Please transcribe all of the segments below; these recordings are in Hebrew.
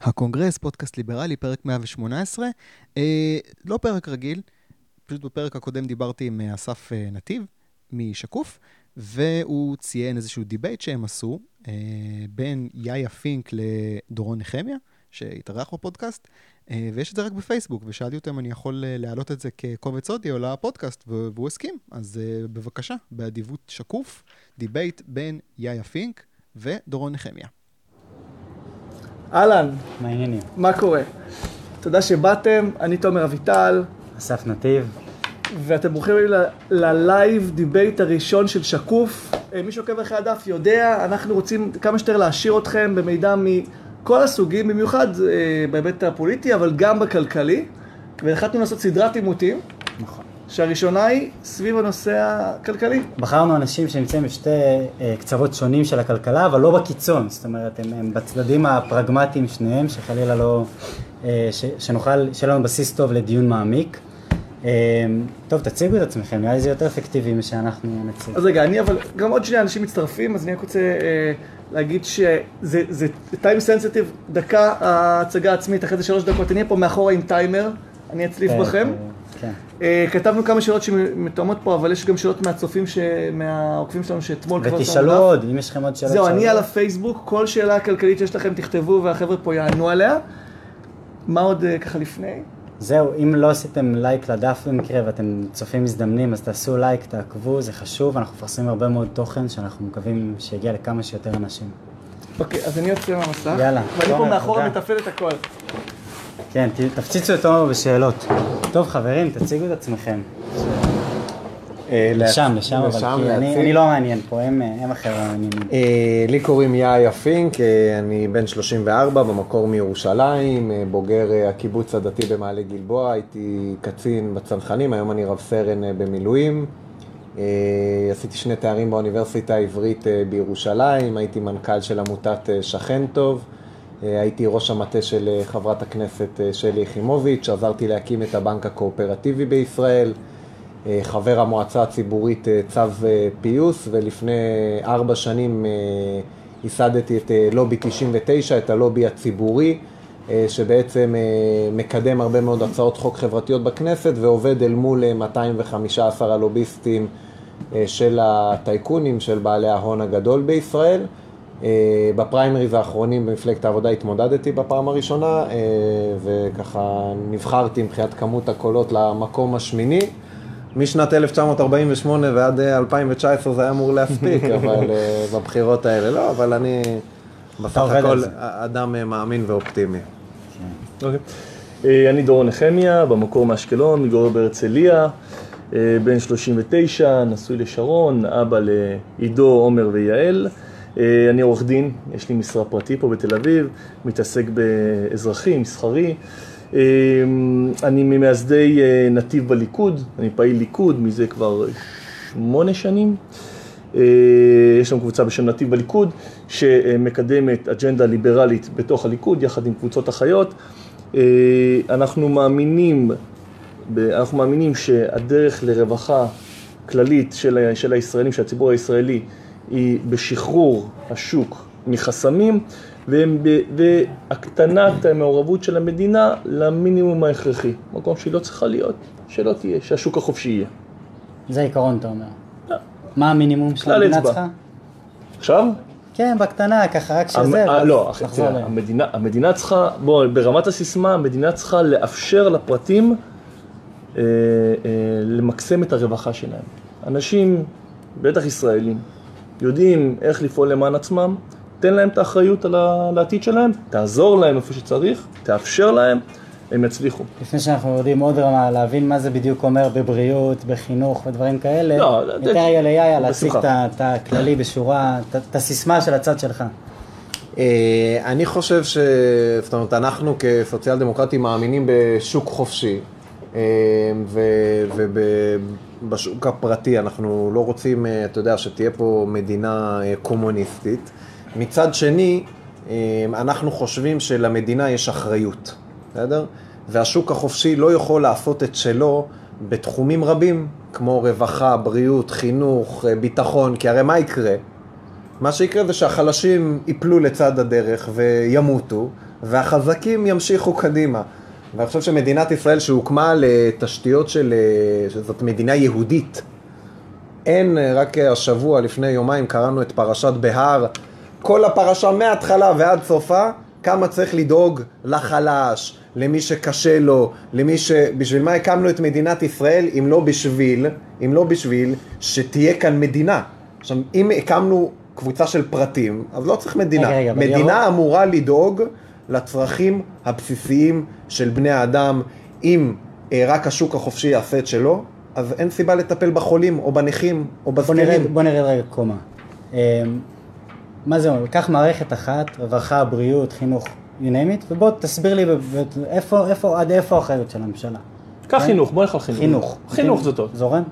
הקונגרס, פודקאסט ליברלי, פרק 118. אה, לא פרק רגיל, פשוט בפרק הקודם דיברתי עם אה, אסף אה, נתיב משקוף, והוא ציין איזשהו דיבייט שהם עשו אה, בין יאיה פינק לדורון נחמיה, שהתארח בפודקאסט, אה, ויש את זה רק בפייסבוק, ושאלתי אותו אם אני יכול אה, להעלות את זה כקובץ אודיו לפודקאסט, והוא הסכים. אז בבקשה, באדיבות שקוף, דיבייט בין יאיה פינק ודורון נחמיה. אהלן, מה העניינים? מה קורה? תודה שבאתם, אני תומר אביטל, אסף נתיב, ואתם ברוכים ללייב דיבייט הראשון של שקוף. אה, מי שעוקב אחרי הדף יודע, אנחנו רוצים כמה שיותר להעשיר אתכם במידע מכל הסוגים, במיוחד אה, בהיבט הפוליטי, אבל גם בכלכלי. והחלטנו לעשות סדרת עימותים, נכון. שהראשונה היא סביב הנושא הכלכלי. בחרנו אנשים שנמצאים בשתי אה, קצוות שונים של הכלכלה, אבל לא בקיצון, זאת אומרת, הם, הם בצדדים הפרגמטיים שניהם, שחלילה לא, אה, ש, שנוכל, שיהיה לנו בסיס טוב לדיון מעמיק. אה, טוב, תציגו את עצמכם, נראה לי זה יותר אפקטיבי משאנחנו נציג. אז רגע, אני אבל, גם עוד שני אנשים מצטרפים, אז אני רק רוצה אה, להגיד שזה זה time sensitive, דקה ההצגה העצמית, אחרי זה שלוש דקות, אני אהיה פה מאחורה עם טיימר, אני אצליף אה, בכם. כן. אה, כתבנו כמה שאלות שמתואמות פה, אבל יש גם שאלות מהצופים, ש... מהעוקבים שלנו שאתמול כבר... ותשאלו. עוד, אם יש לכם עוד שאלות. זהו, אני. על הפייסבוק, כל שאלה כלכלית שיש לכם תכתבו והחבר'ה פה יענו עליה. מה עוד אה, ככה לפני? זהו, אם לא עשיתם לייק לדף במקרה ואתם צופים מזדמנים, אז תעשו לייק, תעקבו, זה חשוב, אנחנו מפרסמים הרבה מאוד תוכן שאנחנו מקווים שיגיע לכמה שיותר אנשים. אוקיי, אז אני יוצא מהמסך. יאללה, ואני פה מאחורה. מתפעל את הכל. כן, תפציצו את תומר בשאלות. טוב, חברים, תציגו את עצמכם. אה, לשם, לשם, אבל כי אני לא מעניין פה, הם הם החבר'ה המעניינים. אה, לי קוראים יאיה פינק, אה, אני בן 34, במקור מירושלים, אה, בוגר אה, הקיבוץ הדתי במעלה גלבוע, הייתי קצין בצנחנים, היום אני רב סרן אה, במילואים. אה, עשיתי שני תארים באוניברסיטה העברית אה, בירושלים, הייתי מנכ"ל של עמותת אה, שכן טוב, אה, הייתי ראש המטה של אה, חברת הכנסת אה, שלי יחימוביץ', עזרתי להקים את הבנק הקואופרטיבי בישראל. אה, חבר המועצה הציבורית אה, צו אה, פיוס, ולפני ארבע שנים אה, ייסדתי את אה, לובי 99, את הלובי הציבורי, אה, שבעצם אה, מקדם הרבה מאוד הצעות חוק חברתיות בכנסת ועובד אל מול אה, 215 הלוביסטים אה, של הטייקונים, של בעלי ההון הגדול בישראל. אה, בפריימריז האחרונים במפלגת העבודה התמודדתי בפעם הראשונה, אה, וככה נבחרתי מבחינת כמות הקולות למקום השמיני. משנת 1948 ועד אה, 2019 זה היה אמור להספיק, אבל אה, בבחירות האלה לא, אבל אני בסך הכל. אדם אה, מאמין ואופטימי. אוקיי. אה, אני דורון נחמיה, במקור מאשקלון, מתגורר בהרצליה, אה, בן 39, נשוי לשרון, אבא לעידו, עומר ויעל. אה, אני עורך דין, יש לי משרה פרטי פה בתל אביב, מתעסק באזרחי, מסחרי. אה, אני ממייסדי אה, נתיב בליכוד, אני פעיל ליכוד מזה כבר שמונה שנים. יש לנו קבוצה בשם נתיב בליכוד, שמקדמת אג'נדה ליברלית בתוך הליכוד, יחד עם קבוצות אחיות. אנחנו מאמינים, אנחנו מאמינים שהדרך לרווחה כללית של, של הישראלים, של הציבור הישראלי, היא בשחרור השוק מחסמים והקטנת המעורבות של המדינה למינימום ההכרחי. מקום שהיא לא צריכה להיות, שלא תהיה, שהשוק החופשי יהיה. זה העיקרון, אתה אומר. מה המינימום של המדינה. צריכה? עכשיו? כן, בקטנה, ככה, רק שזה, המ- לא, תראה, ל- המדינה, המדינה צריכה, בוא, ברמת הסיסמה, המדינה צריכה לאפשר לפרטים אה, אה, למקסם את הרווחה שלהם. אנשים, בטח ישראלים, יודעים איך לפעול למען עצמם, תן להם את האחריות על העתיד שלהם, תעזור להם איפה שצריך, תאפשר להם, הם יצליחו. לפני שאנחנו יורדים עוד רמה, להבין מה זה בדיוק אומר בבריאות, בחינוך ודברים כאלה, לא, ניתן רגע ליאיה להציג. את הכללי בשורה, את- הסיסמה של הצד שלך. אה, אני חושב ש... זאת אומרת, אנחנו כסוציאל דמוקרטים מאמינים בשוק חופשי, ובשוק הפרטי אנחנו לא רוצים, אה, אתה יודע, שתהיה פה מדינה אה, קומוניסטית. מצד שני, אה, אנחנו חושבים שלמדינה יש אחריות, בסדר? והשוק החופשי לא יכול לעשות את שלו בתחומים רבים, כמו רווחה, בריאות, חינוך, ביטחון, כי הרי מה יקרה? מה שיקרה זה שהחלשים ייפלו לצד הדרך וימותו, והחזקים ימשיכו קדימה. ואני חושב שמדינת ישראל שהוקמה לתשתיות של... שזאת מדינה יהודית. אין, אה, רק השבוע, לפני יומיים, קראנו את פרשת בהר. כל הפרשה מההתחלה ועד סופה, כמה צריך לדאוג לחלש, למי שקשה לו, למי ש... בשביל מה הקמנו את מדינת ישראל, אם לא בשביל, אם לא בשביל שתהיה כאן מדינה. עכשיו, אם הקמנו קבוצה של פרטים, אז לא צריך מדינה. רגע, רגע, מדינה אמורה לדאוג לצרכים הבסיסיים של בני אדם. אם אה, רק השוק החופשי יעשה את שלו, אז אין סיבה לטפל בחולים או בנכים או בזקנים. בוא נרד רגע קומה. אמ, מה זה אומר? קח מערכת אחת, רווחה, בריאות, חינוך, you name it, ובוא תסביר לי איפה, איפה, עד איפה האחריות של הממשלה. קח חינוך, בוא נלך על חינוך. חינוך. חינוך זה טוב. זורם?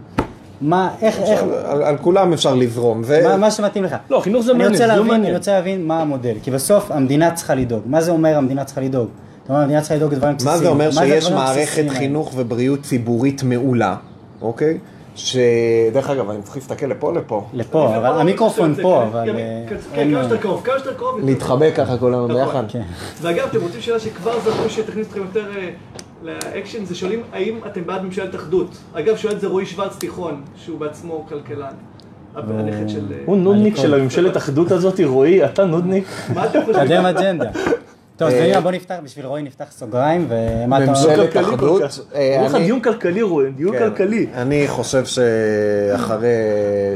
מה, איך, איך, על, על כולם אפשר לזרום. זה... מה, מה שמתאים לך. לא, חינוך זה מעניין, זה לא מעניין. אני רוצה להבין מה המודל, כי בסוף המדינה צריכה לדאוג. מה זה אומר המדינה צריכה לדאוג? אתה אומר המדינה צריכה לדאוג לדברים בסיסיים. מה זה אומר שיש הדברים מערכת? חינוך ובריאות ציבורית מעולה, אוקיי? שדרך אגב, אני צריך להסתכל לפה לפה. לפה, אבל המיקרופון פה, אבל... אה, כן, אין- כמה שיותר קרוב, כמה שיותר קרוב. יותר להתחבק ככה כולנו נכון. ביחד. כן. ואגב, אתם רוצים שאלה שכבר זרקו שתכניס אתכם יותר אה, לאקשן, זה שואלים האם אתם בעד ממשלת אחדות. אגב, שואל את זה רועי שוורץ תיכון, שהוא בעצמו כלכלן. הנכד של... אה, הוא נודניק. של הממשלת אחדות הזאת, רועי, אתה נודניק. מה אתם חושבים? קידם אג'נדה. טוב, אז אה, אתה בוא נפתח, בשביל רועי נפתח סוגריים, ומה אתה ממשלת- אומר? כל אחדות, אמרו לך דיון כלכלי, רועי, דיון כן. כלכלי. אני חושב שאחרי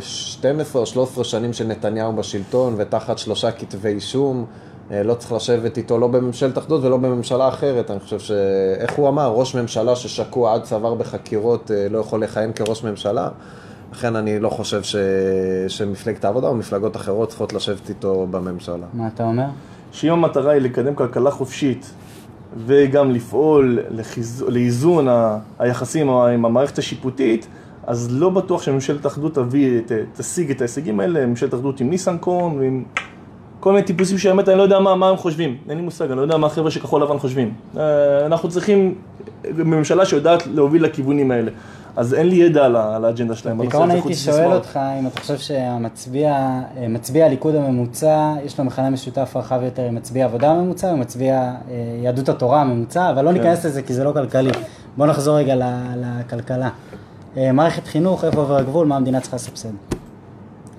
12 או 13 שנים של נתניהו בשלטון ותחת שלושה כתבי אישום, לא צריך לשבת איתו לא בממשלת אחדות ולא בממשלה אחרת. אני חושב ש... איך הוא אמר? ראש ממשלה ששקוע עד צוואר בחקירות אה, לא יכול לכהן כראש ממשלה. לכן אני לא חושב ש... שמפלגת העבודה או מפלגות אחרות צריכות לשבת איתו בממשלה. מה אתה אומר? שאם המטרה היא לקדם כלכלה חופשית וגם לפעול לחיז... לאיזון ה... היחסים עם המערכת השיפוטית, אז לא בטוח שממשלת אחדות תביא, ת... תשיג את ההישגים האלה, ממשלת אחדות עם ניסנקורן ועם כל מיני טיפוסים שהאמת אני לא יודע מה, מה הם חושבים, אין לי מושג, אני לא יודע מה החבר'ה של כחול לבן חושבים. אה, אנחנו צריכים ממשלה שיודעת להוביל לכיוונים האלה. אז אין לי ידע על האג'נדה שלהם. בעיקרון הייתי שואל. אותך אם אתה חושב שהמצביע, אה, מצביע הליכוד הממוצע, יש לו מכנה משותף רחב יותר עם מצביע עבודה הממוצע ומצביע אה, יהדות התורה הממוצע, אבל לא ניכנס לזה כי זה לא כלכלי. בוא נחזור רגע לכלכלה. מערכת חינוך, איפה עובר הגבול, מה המדינה צריכה לסבסד?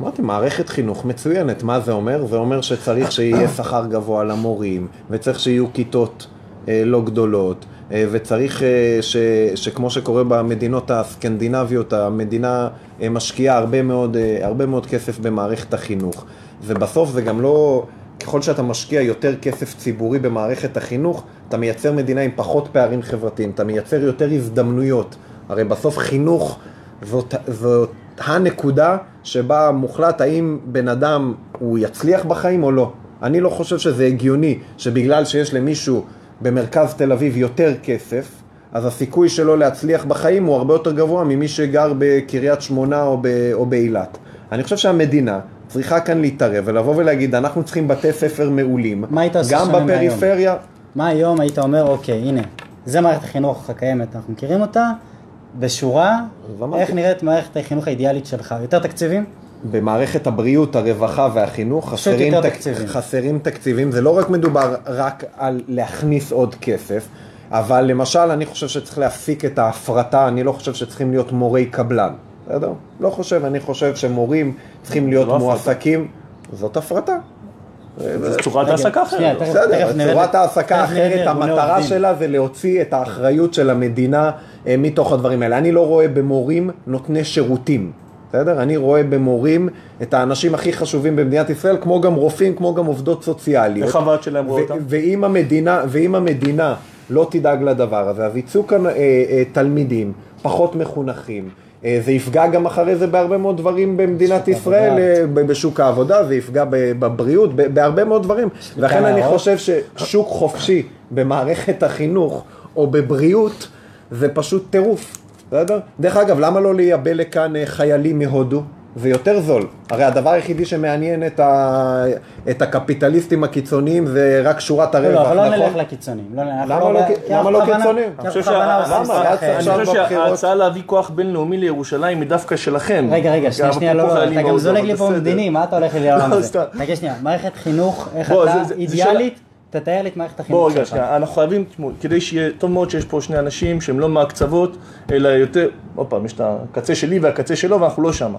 אמרתי, מערכת חינוך מצוינת, מה זה אומר? זה אומר שצריך שיהיה שכר גבוה למורים, וצריך שיהיו כיתות אה, לא גדולות, אה, וצריך אה, ש, שכמו שקורה במדינות הסקנדינביות, המדינה אה, משקיעה הרבה מאוד, אה, הרבה מאוד כסף במערכת החינוך. ובסוף זה גם לא, ככל שאתה משקיע יותר כסף ציבורי במערכת החינוך, אתה מייצר מדינה עם פחות פערים חברתיים, אתה מייצר יותר הזדמנויות. הרי בסוף חינוך זאת, זאת הנקודה שבה מוחלט האם בן אדם הוא יצליח בחיים או לא. אני לא חושב שזה הגיוני שבגלל שיש למישהו במרכז תל אביב יותר כסף, אז הסיכוי שלו להצליח בחיים הוא הרבה יותר גבוה ממי שגר בקריית שמונה או, ב, או באילת. אני חושב שהמדינה צריכה כאן להתערב ולבוא ולהגיד, אנחנו צריכים בתי ספר מעולים, מה היית עושה גם? בפריפריה. מה היום היית אומר, אוקיי, הנה, זה מערכת החינוך הקיימת, אנחנו מכירים אותה, בשורה. איך נראית מערכת החינוך האידיאלית שלך? יותר תקציבים? במערכת הבריאות, הרווחה והחינוך חסרים, תק... תקציבים. חסרים תקציבים. זה לא רק מדובר רק על להכניס עוד כסף, אבל למשל אני חושב שצריך להפסיק את ההפרטה, אני לא חושב שצריכים להיות מורי קבלן, בסדר? לא חושב, אני חושב שמורים צריכים להיות לא הפרטה. מועסקים, זאת הפרטה. זו צורת העסקה אחרת. תכף- בסדר, צורת העסקה אחרת, המטרה. שלה זה להוציא את האחריות של המדינה אה, מתוך הדברים האלה. אני לא רואה במורים נותני שירותים, בסדר? אני רואה במורים את האנשים הכי חשובים במדינת ישראל, כמו גם רופאים, כמו גם עובדות סוציאליות. איך הוועד שלהם רואה אותם? ואם המדינה, ואם המדינה לא תדאג לדבר הזה, אז יצאו כאן אה, אה, תלמידים פחות מחונכים. אה, זה יפגע גם אחרי זה בהרבה מאוד דברים במדינת ישראל, העבודה. אה, בשוק העבודה, זה יפגע בבריאות, בהרבה מאוד דברים. לכן כמה אני הערות. חושב ששוק חופשי במערכת החינוך או בבריאות זה פשוט טירוף, בסדר? דרך אגב, למה לא לייבא לכאן אה, חיילים מהודו? זה יותר זול. הרי הדבר היחידי שמעניין את, ה... את הקפיטליסטים הקיצוניים זה רק שורת לא, הרווח, לא, אבל לא נכון? נלך לקיצונים. לא, למה לא- למה לא קיצונים? כי אני חושב. שההצעה להביא כוח בינלאומי לירושלים היא דווקא שלכם. רגע, רגע, שנייה, שנייה, לא, לא, אתה גם זולג לי פה. מדיני, מה אתה הולך לי לא, הזה? סתם. רגע, שנייה, מערכת חינוך, איך בוא, אתה זה- זה- זה אידיאלית, תתאר לי את מערכת החינוך בוא שלך. רגע, שנייה, אנחנו חייבים, כדי שיהיה, טוב מאוד שיש פה שני אנשים שהם לא מהקצוות, אלא יותר, עוד פעם, יש את הקצה שלי והקצה שלו ואנחנו לא שמה.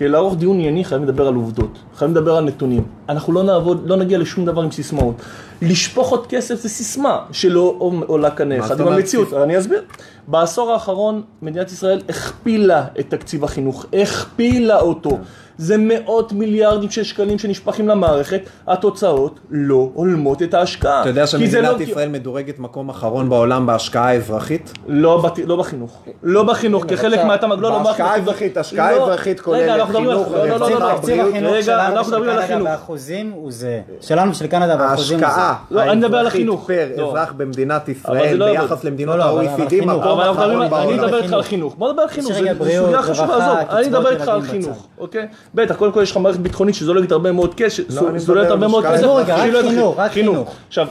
כדי לערוך דיון ענייני חייבים לדבר על עובדות, חייבים לדבר על נתונים. אנחנו לא נעבוד, לא נגיע לשום דבר עם סיסמאות. לשפוך עוד כסף זה סיסמה שלא עולה מה אחד עם המציאות, אני אסביר. בעשור האחרון מדינת ישראל הכפילה את תקציב החינוך, הכפילה אותו. זה מאות מיליארדים של שקלים שנשפכים למערכת, התוצאות לא הולמות את ההשקעה. אתה יודע זה שמדינת לא- ישראל מדורגת מקום אחרון בעולם בהשקעה האזרחית? לא, בת... לא בחינוך, לא בחינוך, כחלק. מהתמ"ג, לא, לא בהשקעה מערכת- האזרחית, השקעה לא. אזרחית כוללת חינוך, לא, לא, לא, לא, לא. תקציב. החינוך שלנו על קנדה. באחוזים הוא זה. שלנו ושל קנדה באחוזים הוא זה. ההשקעה לא, אני האזרחית. פר לא. אזרח במדינת ישראל לא. ביחס למדינות לא, לא, ה-OECD חינוך. מקום אחרון אני בעולם. מדבר איתך על חינוך. חינוך, בוא נדבר על חינוך, בריאות, סוגיה חשובה, עזוב, אני מדבר איתך על חינוך. אוקיי? בטח, קודם כל יש לך מערכת ביטחונית שזולגת הרבה מאוד כסף, לא, מדבר הרבה מאוד כסף, לא חינוך. רק חינוך. עכשיו,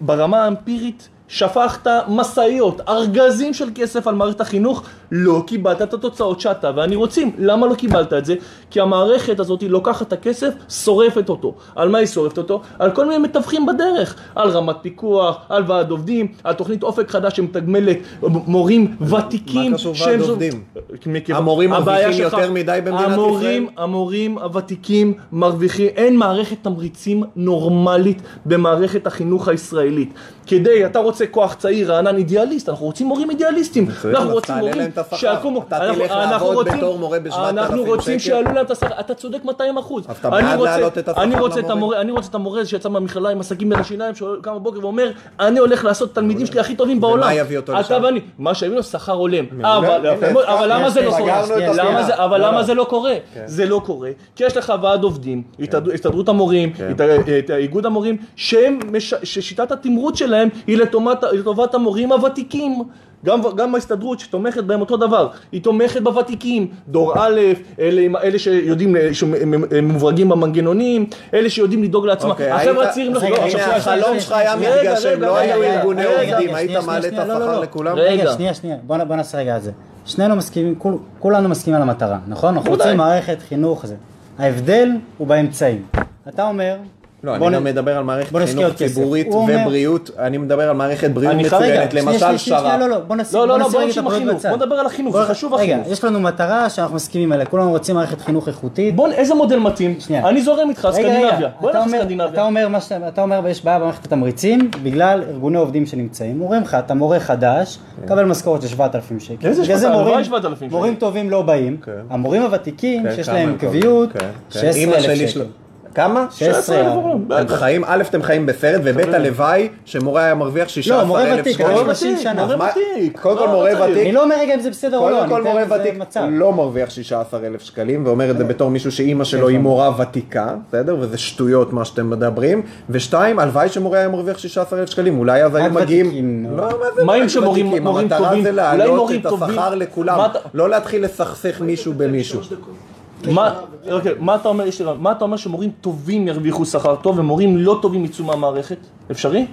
ברמה האמפירית, שפכת משאיות, ארגזים של כסף על מערכת החינוך, לא קיבלת את התוצאות שאתה ואני רוצים. למה לא קיבלת את זה? כי המערכת הזאת לוקחת את הכסף, שורפת אותו. על מה היא שורפת אותו? על כל מיני מתווכים בדרך. על רמת פיקוח, על ועד עובדים, על תוכנית אופק חדש שמתגמלת מורים ותיקים. מה קשור ועד עובדים? מכיוון- המורים מרוויחים שלך- יותר מדי במדינת המורים, המורים הוותיקים מרוויחים, אין מערכת תמריצים נורמלית במערכת החינוך הישראלית. כדי, אתה רוצה כוח צעיר, רענן אידיאליסט, אנחנו רוצים מורים אידיאליסטים. אנחנו רוצים מורים. שיקומו. אתה אנחנו- תלך לעבוד רוצים- בתור מורה ב-7,000 אנחנו רוצים שקל. שיעלו להם את השכר, אתה צודק 200 אחוז. אתה אני רוצה את? המורה, אני רוצה את המורה שיצא מהמכללה עם עסקים בין השיניים, שקם בבוקר ואומר, אני הולך לעשות תלמידים שלי הכי טובים בעולם. יביא אותו אתה לשם? ואני, מה שיביא לו שכר הולם. אבל למה זה לא קורה? אבל לא, למה לא. זה לא קורה? זה לא קורה, כי יש לך ועד עובדים, הסתדר- הסתדרות המורים, את איגוד המורים, שהם ששיטת התמרוץ שלהם היא לטובת- לטובת המורים הוותיקים. גם, גם ההסתדרות שתומכת בהם אותו דבר, היא תומכת בוותיקים, דור א', אלה, אלה שיודעים, שהם מברגים במנגנונים, אלה שיודעים לדאוג לעצמם, אוקיי, החבר'ה היית- הצעירים, רגע, לא, שנייה, החלום שלך היה מתגשם, רגע, לא רגע, היו ארגוני עובדים, היית שנייה, מעלה את לא, לא, השכר לא. לכולם? רגע. רגע, שנייה, שנייה, בוא, בוא נעשה רגע על זה. שנינו מסכימים, כול, כולנו מסכימים על המטרה, נכון? אנחנו. רוצים מערכת חינוך זה. ההבדל הוא באמצעים. אתה אומר, לא, אני גם מדבר על מערכת חינוך. ציבורית ובריאות, אני מדבר על מערכת בריאות מצוינת, למשל שר"פ. לא, לא, בוא נשים לא, לא, לא, רגע את הבריאות בצד. בוא נדבר על החינוך, זה חשוב רגע, החינוך. יש לנו מטרה שאנחנו מסכימים עליה, כולנו רוצים מערכת חינוך איכותית. בוא, איזה מודל מתאים? אני זורם איתך, רגע, רגע, סקנדינביה. בוא נלך לסקנדינביה. אומר, מה שאתה- אתה אומר, יש בעיה במערכת התמריצים בגלל ארגוני עובדים שנמצאים. אומרים לך, אתה מורה חדש, קבל משכורת של 7,000 שקל. איזה בגלל זה 7,000? מורים- הלוואי 7,000 שקל. מורים טובים לא באים. כן. המורים הוותיקים, כן, שיש כמה להם הם מקבלים? קביעות, כן, כן. 16,000 אמא שלי שקל. של- כמה? 16,000. אתם חיים, א', אתם חיים בסרט, וב', הלוואי שמורה היה מרוויח 16,000 לא, מורה ותיק, שקלים. אני מורה 30 ותיק, שנה. מורה אז מה- ותיק. קודם כל לא, מורה לא צריך. ותיק. אני לא אומר רגע אם זה בסדר או לא, קודם אני כל מורה ותיק מצב. לא מרוויח 16,000 שקלים, ואומר את זה בתור מישהו שאימא שלו היא מורה ותיקה, בסדר? וזה שטויות מה שאתם מדברים. ושתיים, הלוואי שמורה היה מרוויח 16,000 שקלים, אולי אז היו מגיעים... לא. מה רק שמורים-? מורים המטרה טובים? זה אולי להעלות מורים את השכר טובים? לכולם, לא להתחיל לסכסך מישהו במישהו. מה, אוקיי. מה אתה אומר שמורים טובים ירוויחו שכר טוב ומורים לא טובים יצאו מהמערכת? אפשרי?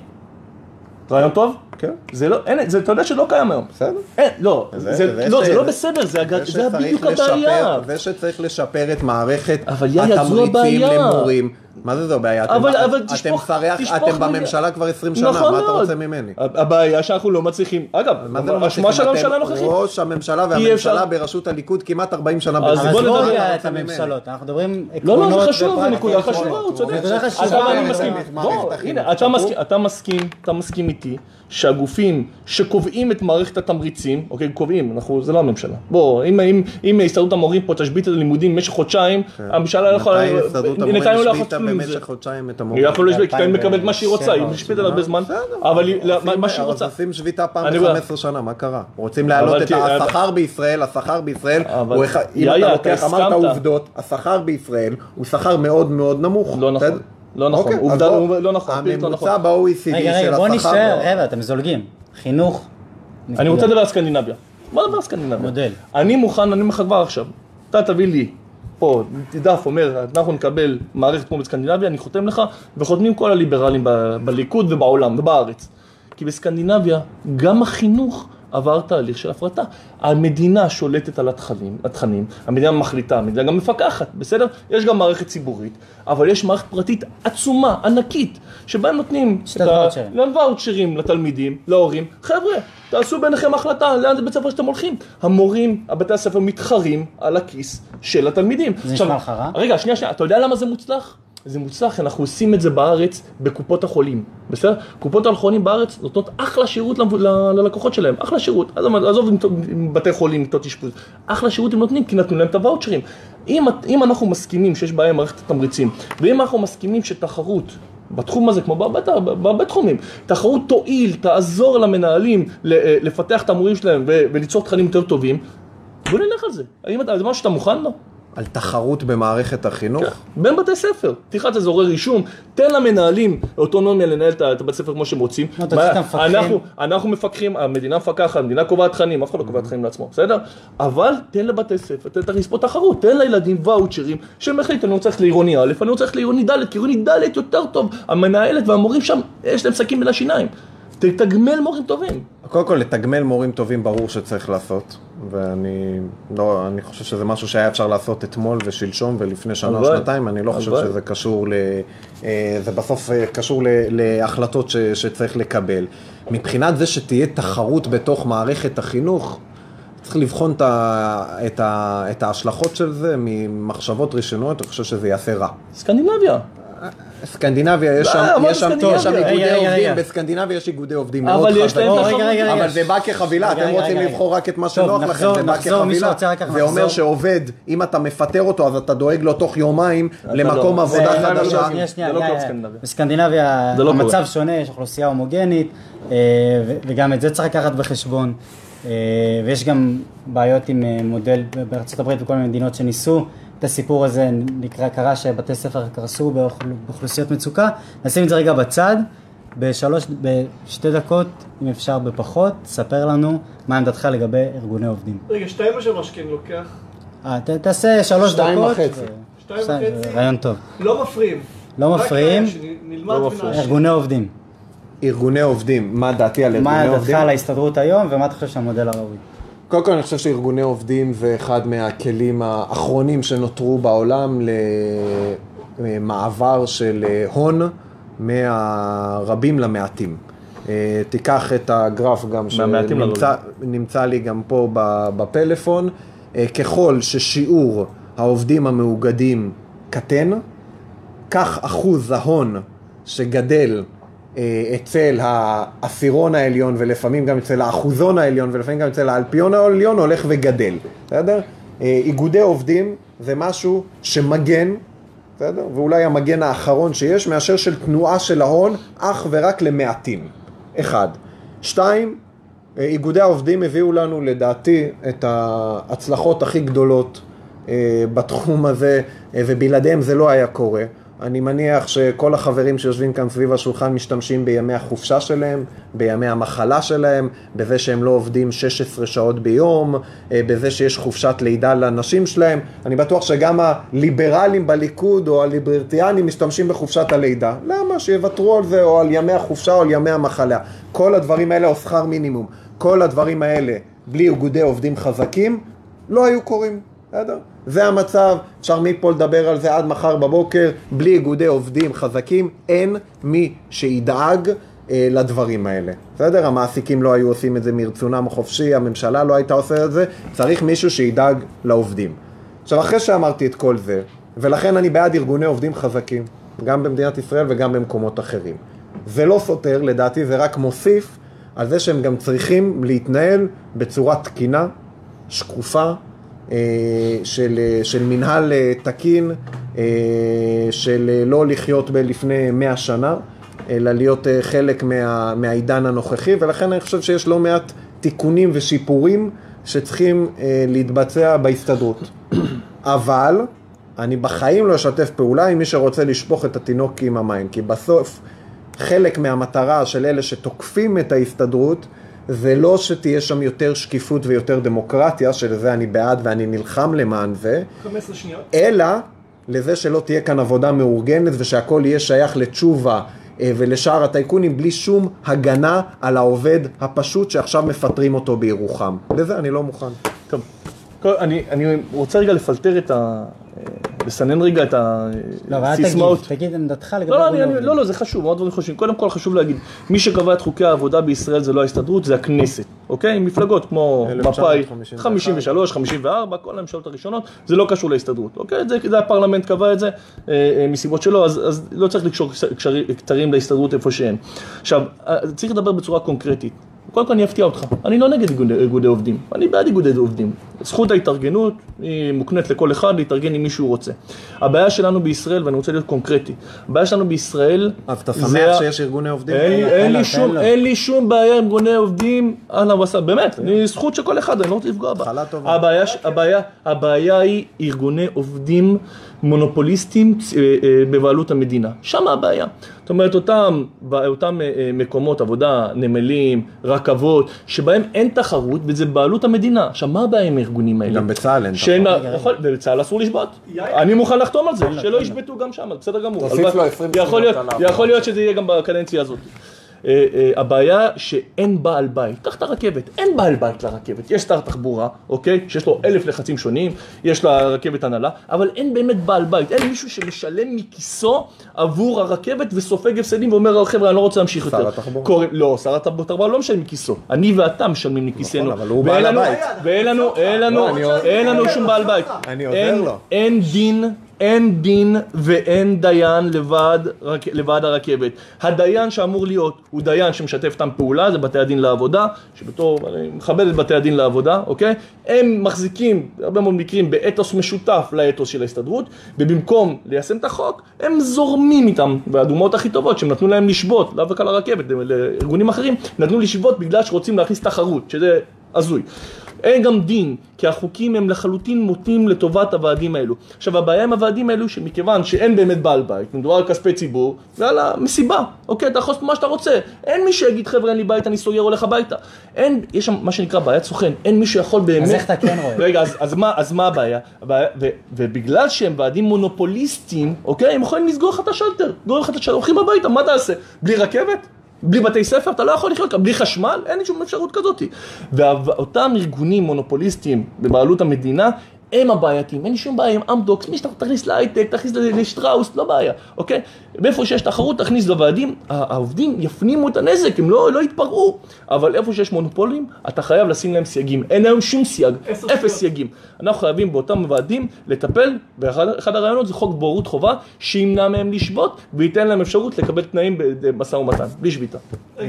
רעיון טוב? כן. זה לא, אין, זה, אתה יודע שלא קיים היום. בסדר. אין, לא, זה- זה, זה לא, ש- זה לא זה- בסדר, זה. זה שצריך בדיוק הבעיה. זה שצריך לשפר את מערכת אבל התמריצים. למורים. מה זה זו הבעיה? אתם- אבל- אבל אתם תשפוך- שרי- תשפוך אתם מיליארד. בממשלה כבר 20 שנה, נכון מה אתה. רוצה ממני? הבעיה שאנחנו לא מצליחים, אגב, מה זה לא אשמה מצליחים? של אתם הממשלה הנוכחית. ראש הממשלה והממשלה בראשות הליכוד כמעט 40 שנה אז. בוא נדבר את ממני? הממשלות, אנחנו מדברים לא, עקרונות לא, זה חשוב, זה. נקודה חשובה, הוא צודק. אבל אתה מסכים, אתה מסכים איתי, שהגופים שקובעים את מערכת התמריצים, אוקיי, קובעים, אנחנו, זה לא הממשלה. בוא, אם- אם- אם הסתדרות המורים פה תשבית את הלימודים במשך חודשיים, הממשלה לא יכולה, כן. מתי הסתדרות המורים לא השביתה. במשך חודשיים את היא המורים? יכול להשבית, כי היא מקבלת מה שהיא רוצה, היא 2007, משפיטה על הרבה זמן. אבל היא- מה שהיא רוצה. עושים שביתה פעם אני יודע. ב-15 שנה, מה קרה? רוצים להעלות את השכר בישראל, השכר בישראל, אם אתה לוקח, אמרת. עובדות, השכר בישראל הוא שכר מאוד מאוד נמוך. לא נכון. לא נכון. אוקיי, עובדה- בוא, לא נכון, לא נכון. הממוצע ב-OECD רגע, של רגע, בוא השכר... נשאר, חבר'ה, אתם זולגים. חינוך. אני. רוצה לדבר על סקנדינביה. בוא נדבר על סקנדינביה. מודל. אני מוכן, אני אומר לך כבר עכשיו, אתה תביא לי פה דף אומר, אנחנו נקבל מערכת כמו בסקנדינביה, אני חותם לך, וחותמים כל הליברלים ב- בליכוד ובעולם ובארץ. כי בסקנדינביה גם החינוך עבר תהליך של הפרטה. המדינה שולטת על התכנים, התכנים, המדינה מחליטה, המדינה גם מפקחת, בסדר? יש גם מערכת ציבורית, אבל יש מערכת פרטית עצומה, ענקית, שבה נותנים שתי ואוצ'רים. גם ואוצ'רים לתלמידים, להורים. חבר'ה, תעשו ביניכם החלטה לאן זה בית ספר שאתם הולכים. המורים, הבתי הספר מתחרים על הכיס של התלמידים. זה נשמע לך רע? רגע, שנייה, שנייה, אתה יודע למה זה מוצלח? זה מוצלח, אנחנו עושים את זה בארץ בקופות החולים, בסדר? קופות החולים בארץ נותנות אחלה שירות ללקוחות שלהם, אחלה שירות. עזוב, עם- בתי חולים, מיטות אשפוז. אחלה שירות הם נותנים, כי נתנו להם את הוואוצ'רים. אם, אם אנחנו מסכימים שיש בעיה עם מערכת התמריצים, ואם אנחנו מסכימים שתחרות בתחום הזה, כמו בהרבה, תחומים, תחרות תועיל, תעזור למנהלים אה, לפתח את המורים שלהם וליצור תכנים יותר טובים, בוא נלך על זה. האם אתה- זה משהו שאתה מוכן לו? על תחרות במערכת החינוך? בין בתי ספר, פתיחת אזורי רישום, תן למנהלים אוטונומיה לנהל את הבית ספר כמו שהם רוצים. לא, תוציא מה- את המפקחים. אנחנו, אנחנו מפקחים, המדינה מפקחת, המדינה קובעת תכנים, אף אחד לא קובע תכנים לעצמו, בסדר? אבל תן לבתי ספר, תן תכניס פה תחרות, תן לילדים ואוצ'רים שהם החליטו, אני רוצה ללכת לעירוני א', אני רוצה ללכת לעירוני ד', כי עירוני ד' יותר טוב, המנהלת והמורים שם, יש להם שקים בין השיניים. תתגמל מורים טובים. קודם כל, לתגמל מורים טובים ברור שצריך לעשות, ואני לא, אני חושב שזה משהו שהיה אפשר לעשות אתמול ושלשום ולפני שנה או. שנתיים, אני לא חושב. שזה קשור ל... אה, זה בסוף אה, קשור ל- להחלטות ש, שצריך לקבל. מבחינת זה שתהיה תחרות בתוך מערכת החינוך, צריך לבחון את, ה, את, ה, את ההשלכות של זה ממחשבות ראשונות, אני חושב שזה יעשה רע. סקנדינביה. סקנדינביה, יש לא, שם, יש שם, סקנדינביה. יש שם איגודי עובדים. בסקנדינביה יש איגודי עובדים אבל מאוד יש להם חזקים. תחרות. רגע, רגע, רגע. אבל זה בא כחבילה, אתם רוצים. לבחור רק את מה שנוח לכם, זה בא כחבילה. זה אומר. שעובד, אם אתה מפטר אותו, אז אתה דואג לו תוך יומיים למקום לא. עבודה זה- חדשה. זה לא קורה יא. בסקנדינביה. בסקנדינביה לא המצב. שונה, יש אוכלוסייה הומוגנית, אה, וגם את זה צריך לקחת בחשבון. אה, ויש גם בעיות עם אה, מודל בארצות הברית וכל מיני מדינות שניסו את הסיפור הזה, נקרא, קרה שבתי ספר קרסו באוכל- באוכלוסיות מצוקה. נשים את זה רגע בצד, בשלוש, בשתי דקות, אם אפשר בפחות, ספר לנו מה עמדתך לגבי ארגוני עובדים. רגע, שתיים או שלוש כן לוקח? אה, ת- תעשה שלוש שתיים דקות. וחצי. ו- שתיים שתיים, וחצי. רעיון טוב. לא מפריעים. לא מפריעים. לא. ארגוני עובדים. ארגוני עובדים, מה דעתי על מה ארגוני דעתך עובדים? על ההסתדרות היום ומה אתה חושב שהמודל הראוי? קודם כל אני חושב שארגוני עובדים זה אחד מהכלים האחרונים שנותרו בעולם למעבר של הון מהרבים למעטים. אה, תיקח את הגרף גם שנמצא נמצא לי גם פה בפלאפון. אה, ככל ששיעור העובדים המאוגדים קטן, כך אחוז ההון שגדל אה, אצל העשירון העליון ולפעמים גם אצל האחוזון העליון ולפעמים גם אצל האלפיון העליון הולך וגדל, בסדר? אה, איגודי עובדים זה משהו שמגן, בסדר? ואולי המגן האחרון שיש מאשר של תנועה של ההון אך ורק למעטים, אחד. שתיים, אה, איגודי העובדים הביאו לנו לדעתי את ההצלחות הכי גדולות אה, בתחום הזה, אה, ובלעדיהם זה לא היה קורה. אני מניח שכל החברים שיושבים כאן סביב השולחן משתמשים בימי החופשה שלהם, בימי המחלה שלהם, בזה שהם לא עובדים 16 שעות ביום, אה, בזה שיש חופשת לידה לנשים שלהם. אני בטוח שגם הליברלים בליכוד או הליברטיאנים משתמשים בחופשת הלידה. למה? שיוותרו על זה או על ימי החופשה או על ימי המחלה. כל הדברים האלה או שכר מינימום. כל הדברים האלה, בלי איגודי עובדים חזקים, לא היו קורים, בסדר? זה המצב, אפשר מפה לדבר על זה עד מחר בבוקר, בלי איגודי עובדים חזקים, אין מי שידאג אה, לדברים האלה. בסדר? המעסיקים לא היו עושים את זה מרצונם החופשי, הממשלה לא הייתה עושה את זה, צריך מישהו שידאג לעובדים. עכשיו, אחרי שאמרתי את כל זה, ולכן אני בעד ארגוני עובדים חזקים, גם במדינת ישראל וגם במקומות אחרים. זה לא סותר, לדעתי זה רק מוסיף על זה שהם גם צריכים להתנהל בצורה תקינה, שקופה, של, אה, של מנהל אה, תקין, אה, של אה, לא לחיות בלפני מאה שנה, אלא להיות אה, חלק מה, מהעידן הנוכחי, ולכן אני חושב שיש לא מעט תיקונים ושיפורים שצריכים אה, להתבצע בהסתדרות. אבל אני בחיים לא אשתף פעולה עם מי שרוצה לשפוך את התינוק עם המים, כי בסוף חלק מהמטרה של אלה שתוקפים את ההסתדרות זה לא שתהיה שם יותר שקיפות ויותר דמוקרטיה, שלזה אני בעד ואני נלחם למען זה, 15 שניות. אלא לזה שלא תהיה כאן עבודה מאורגנת ושהכול יהיה שייך לתשובה אה, ולשאר הטייקונים בלי שום הגנה על העובד הפשוט שעכשיו מפטרים אותו בירוחם. לזה אני לא מוכן. טוב, אני, אני רוצה רגע לפלטר את ה... לסנן רגע את לא, הסיסמאות. תגיד עמדתך לגבי לא, לא. לא, לא, זה חשוב, מאוד דברים חשובים. קודם כל חשוב להגיד, מי שקבע את חוקי העבודה בישראל זה לא ההסתדרות, זה הכנסת, אוקיי? מפלגות כמו מפא"י, 1951. 53, 54, כל הממשלות הראשונות, זה לא קשור להסתדרות, אוקיי? זה, זה הפרלמנט קבע את זה אה, אה, מסיבות שלו, אז, אז לא צריך לקשור כתרים להסתדרות איפה שהם. עכשיו, אה, צריך לדבר בצורה קונקרטית. קודם כל אני אפתיע אותך, אני לא נגד איגודי, איגודי עובדים, אני בעד איגודי עובדים. זכות ההתארגנות היא מוקנית לכל אחד להתארגן עם מי שהוא רוצה. הבעיה שלנו בישראל, ואני רוצה להיות קונקרטי, הבעיה שלנו בישראל... אז אתה זה שמח ה- שיש ארגוני עובדים? אין אין לו, לי תן שום-. אין לי שום בעיה עם ארגוני עובדים, אהלן וסהלן, באמת, אני זכות של כל אחד, אני לא רוצה לפגוע בה. הבעיה הבעיה- הבעיה היא ארגוני עובדים מונופוליסטים אה, אה, בבעלות המדינה, שם הבעיה. זאת אומרת, אותם, אותם אה, מקומות עבודה, נמלים, רכבות, שבהם אין תחרות וזה בעלות המדינה. עכשיו, מה הבעיה עם הארגונים האלה? גם בצה"ל אין שאין תחרות. ובצה"ל אסור לשבות. אני מוכן לחתום על זה, שלא ישבתו גם שם, בסדר גמור. תוסיף לו 20 יכול להיות- שנות עליו. יכול להיות שזה יהיה גם בקדנציה הזאת. אה, אה, הבעיה שאין בעל בית, קח את הרכבת, אין בעל בית לרכבת, יש שר תחבורה, אוקיי, שיש לו אלף לחצים שונים, יש לה רכבת הנהלה, אבל אין באמת בעל בית, אין מישהו שמשלם מכיסו עבור הרכבת וסופג הפסדים ואומר, חבר'ה, אני לא רוצה להמשיך שר יותר. התחבורה. קורא- לא, שר התחבורה לא משלם מכיסו, אני ואתה משלמים מכיסנו. נכון, אבל הוא בעל הבית. ואין לנו, אין לנו, לא, אין לנו שום בעל בית. אני עוזר לו. אין דין, אין דין ואין דיין לבד, רק- לבד הרכבת. הדיין שאמור להיות הוא דיין שמשתף איתם פעולה, זה בתי הדין לעבודה, שבתור, אני מכבד את בתי הדין לעבודה, אוקיי? הם מחזיקים, בהרבה מאוד מקרים, באתוס משותף לאתוס של ההסתדרות, ובמקום ליישם את החוק, הם זורמים איתם, והדוגמאות הכי טובות שהם נתנו להם לשבות, לאו רק על הרכבת, לארגונים אחרים, נתנו לשבות בגלל שרוצים להכניס תחרות, שזה הזוי. אין גם דין, כי החוקים הם לחלוטין מוטים לטובת הוועדים האלו. עכשיו הבעיה עם הוועדים האלו שמכיוון שאין באמת בעל בית, מדובר על כספי ציבור, יאללה, מסיבה, אוקיי, אתה יכול לעשות מה שאתה רוצה. אין מי שיגיד חבר'ה אין לי בית, אני סוגר, הולך הביתה. אין, יש שם מה שנקרא בעיית סוכן, אין מי שיכול באמת... אז איך אתה כן רואה? רגע, אז, אז, מה, אז מה הבעיה? הבעיה ו, ובגלל שהם ועדים מונופוליסטיים, אוקיי, הם יכולים לסגור לך את השלטר, סגור לך את השלטר, הולכים הביתה, מה תעשה? בלי רכבת? בלי בתי ספר? אתה לא יכול לחיות כאן, בלי חשמל? אין שום אפשרות כזאת. ואותם ארגונים מונופוליסטיים בבעלות המדינה, הם הבעייתיים, אין לי שום בעיה עם אמדוקס, מי שאתה תכניס להייטק, תכניס לשטראוס, לא בעיה, אוקיי? ואיפה שיש תחרות, תכניס ועדים, העובדים יפנימו את הנזק, הם לא, לא יתפרעו, אבל איפה שיש מונופולים, אתה חייב לשים להם סייגים, אין היום שום סייג, אפס שניות. סייגים. אנחנו חייבים באותם ועדים לטפל, ואחד אחד הרעיונות זה חוק בורות חובה, שימנע מהם לשבות, וייתן להם אפשרות לקבל תנאים במשא ומתן, בלי שביתה.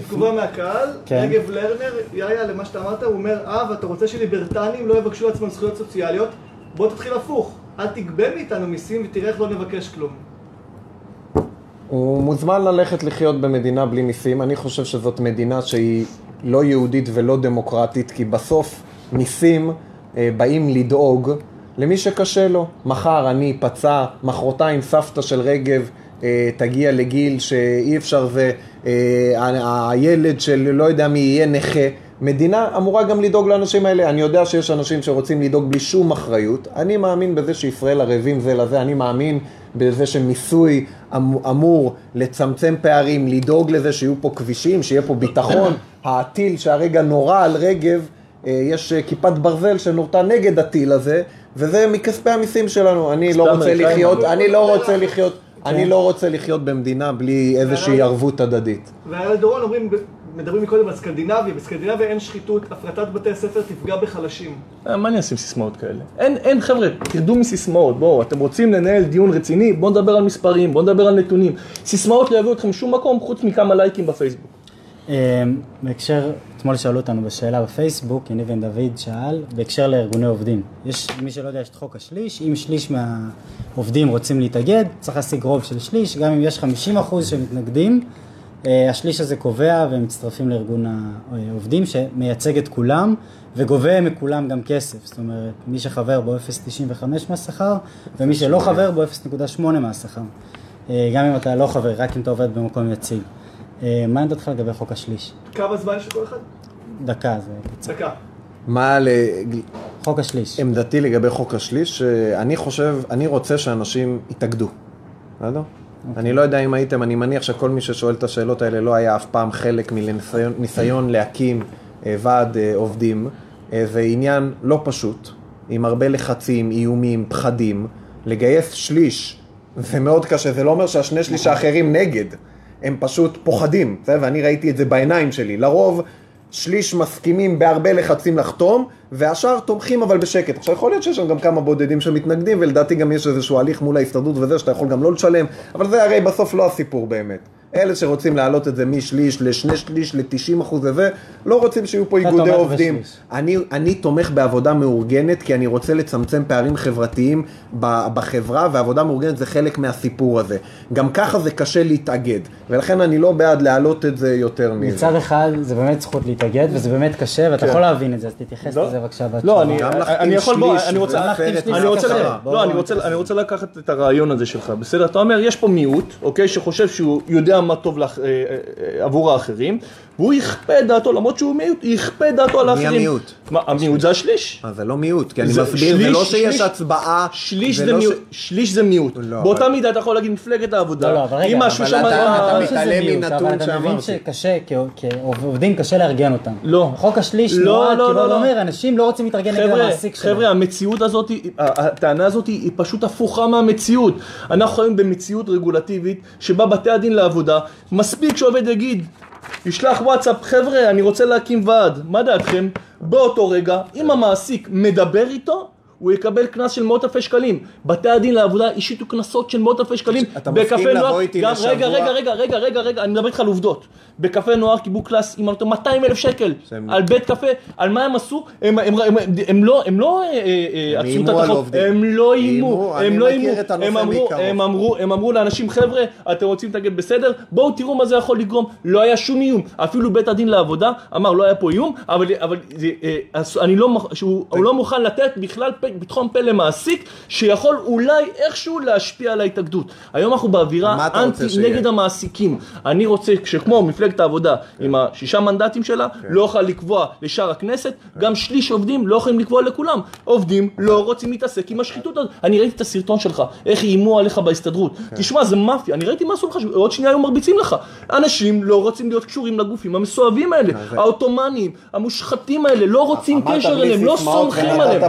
תגובה מהקהל, כן. רגב לרנר, יאיה, למה שאתה אמרת, הוא אומר, אה, ואתה רוצה שליברטנים לא יבקשו לעצמם זכויות סוציאליות? בוא תתחיל הפוך, אל תגבה מאיתנו מיסים ותראה איך לא נבקש כלום. הוא מוזמן ללכת לחיות במדינה בלי מיסים. אני חושב שזאת מדינה שהיא לא יהודית ולא דמוקרטית, כי בסוף מיסים אה, באים לדאוג למי שקשה לו. מחר אני פצע, מחרתיים סבתא של רגב אה, תגיע לגיל שאי אפשר זה, אה, הילד של לא יודע מי יהיה נכה. מדינה אמורה גם לדאוג לאנשים האלה. אני יודע שיש אנשים שרוצים לדאוג בלי שום אחריות. אני מאמין בזה שישראל ערבים זה לזה, אני מאמין בזה שמיסוי אמ- אמור לצמצם פערים, לדאוג לזה שיהיו פה כבישים, שיהיה פה ביטחון. הטיל שהרגע נורה על רגב, אה, יש אה, כיפת ברזל שנורתה נגד הטיל הזה, וזה מכספי המיסים שלנו. אני לא רוצה לחיות. אני לא רוצה לחיות, אני לא רוצה לחיות במדינה בלי איזושהי ערבות הדדית. והיה לדורון אומרים, מדברים מקודם על סקנדינביה, בסקנדינביה אין שחיתות, הפרטת בתי הספר תפגע בחלשים. אה, מה אני אעשה עם סיסמאות כאלה? אין, אין חבר'ה, תרדו מסיסמאות, בואו, אתם רוצים לנהל דיון רציני, בואו נדבר על מספרים, בואו נדבר על נתונים. סיסמאות לא יביאו אתכם שום מקום חוץ מכמה לייקים בפייסבוק. אמ, בהקשר, אתמול שאלו אותנו בשאלה בפייסבוק, יניב בן דוד שאל, בהקשר לארגוני עובדים. יש, מי שלא יודע, יש את חוק השליש, אם שליש מהעובדים רוצים להתאגד, צריך להשיג רוב של שליש, גם אם יש 50% שמתנגדים, השליש הזה קובע והם מצטרפים לארגון העובדים שמייצג את כולם וגובה מכולם גם כסף, זאת אומרת, מי שחבר בו 0.95 מהשכר ומי שלא חבר בו 0.8 מהשכר. אה, גם אם אתה לא חבר, רק אם אתה עובד במקום יציג. אה, מה עמדתך לגבי חוק השליש? כמה זמן יש לכל אחד? דקה, זה קצר. דקה. מה ל... חוק השליש. עמדתי לגבי חוק השליש, אני חושב, אני רוצה שאנשים יתאגדו, בסדר? אני לא יודע אם הייתם, אני מניח שכל מי ששואל את השאלות האלה לא היה אף פעם חלק מניסיון להקים אה, ועד אה, עובדים. אה, זה עניין לא פשוט, עם הרבה לחצים, איומים, פחדים. לגייס שליש זה מאוד קשה, זה לא אומר שהשני שליש האחרים נגד, הם פשוט פוחדים? ואני ראיתי את זה בעיניים שלי. לרוב שליש מסכימים בהרבה לחצים לחתום, והשאר תומכים אבל בשקט. עכשיו יכול להיות שיש שם גם כמה בודדים שמתנגדים, ולדעתי גם יש איזשהו הליך מול ההסתדרות וזה, שאתה יכול גם לא לשלם, אבל זה הרי בסוף לא הסיפור באמת. אלה שרוצים להעלות את זה משליש לשני שליש ל-90 אחוז וזה, לא רוצים שיהיו פה איגודי עובדים. אני, אני תומך בעבודה מאורגנת, כי אני רוצה לצמצם פערים חברתיים בחברה, ועבודה מאורגנת זה חלק מהסיפור הזה. גם ככה זה קשה להתאגד, ולכן אני לא בעד להעלות את זה יותר מזה. מצד אחד זה באמת זכות להתאגד וזה באמת קשה ואתה יכול להבין את זה, אז תתייחס לא. לזה בבקשה בתשובה. לא, אני, גם להחתים אני יכול, בוא, אני רוצה, אני רוצה, לא, בוא אני רוצה, נתייחס. אני רוצה לקחת את הרעיון הזה שלך, בסדר? אתה אומר, יש פה מיעוט, אוקיי, שחושב שהוא יודע מה טוב לאח- אה, אה, אה, עבור האחרים, והוא יכפה את דעתו, למרות שהוא מיעוט, יכפה את דעתו על מי האחרים. המיעוט? מה, המיעוט זה השליש. אה, זה לא מיעוט, כי אני זה מסביר, זה לא שיש שליש- הצבעה. שליש זה לא מיעוט, ש- שליש זה מיעוט. לא, באותה אבל- מידה אתה יכול להגיד מפלגת העבודה. לא, לא, אבל רגע, משהו אבל. אתה- מתעלם מנתון אבל אתה מבין שאמרתי. שקשה, כעובדים קשה לארגן אותם. לא. חוק השליש לא, נועד, לא, כאילו, לא, הוא לא. אומר, אנשים לא רוצים להתארגן נגד המעסיק שלהם. חבר'ה, המציאות הזאת, הטענה הזאת היא היא פשוט הפוכה מהמציאות. אנחנו חיים במציאות רגולטיבית שבה בתי הדין לעבודה, מספיק שעובד יגיד, ישלח וואטסאפ, חבר'ה, אני רוצה להקים ועד, מה דעתכם? באותו רגע, אם המעסיק מדבר איתו, הוא יקבל קנס של מאות אלפי שקלים. בתי הדין לעבודה השיתו קנסות של מאות אלפי שקלים. אתה מסכים לבוא איתי לשבוע? רגע, רגע, רגע, רגע, רגע, רגע, אני מדבר איתך על עובדות. בקפה נוער קיבלו קנס, אם אני לא טועה, 200 אלף שקל. על בית קפה, על מה הם עשו? הם, הם, הם, הם, הם לא, הם לא אה, אה, הם עצרו את התחרות. הם לא איימו, הם לא איימו, הם אמרו, מקרוב. הם אמרו, הם אמרו לאנשים, חבר'ה, אתם רוצים להתאגד בסדר? בואו תראו מה זה יכול לגרום. לא היה שום איום, אפילו בית הדין לעבודה אמר, לא היה פה איום, אבל, אה, אני לא, לא מוכן לתת בכלל פתחון פה למעסיק, שיכול אולי איכשהו להשפיע על ההתאגדות. היום אנחנו באווירה אנטי? נגד המעסיקים. אני רוצה שכמו מפלגת העבודה עם השישה מנדטים שלה, לא יכולה לקבוע לשאר הכנסת, גם שליש עובדים לא יכולים לקבוע לכולם. עובדים לא רוצים להתעסק עם השחיתות הזאת. אני ראיתי את הסרטון שלך, איך איימו עליך בהסתדרות. תשמע, זה מאפיה, אני ראיתי מה עשו לך, עוד שנייה היו מרביצים לך. אנשים לא רוצים להיות קשורים לגופים המסואבים האלה, העות'מאנים, המושחתים האלה, לא רוצים אמרת קשר אליהם, לא סומכים עליהם.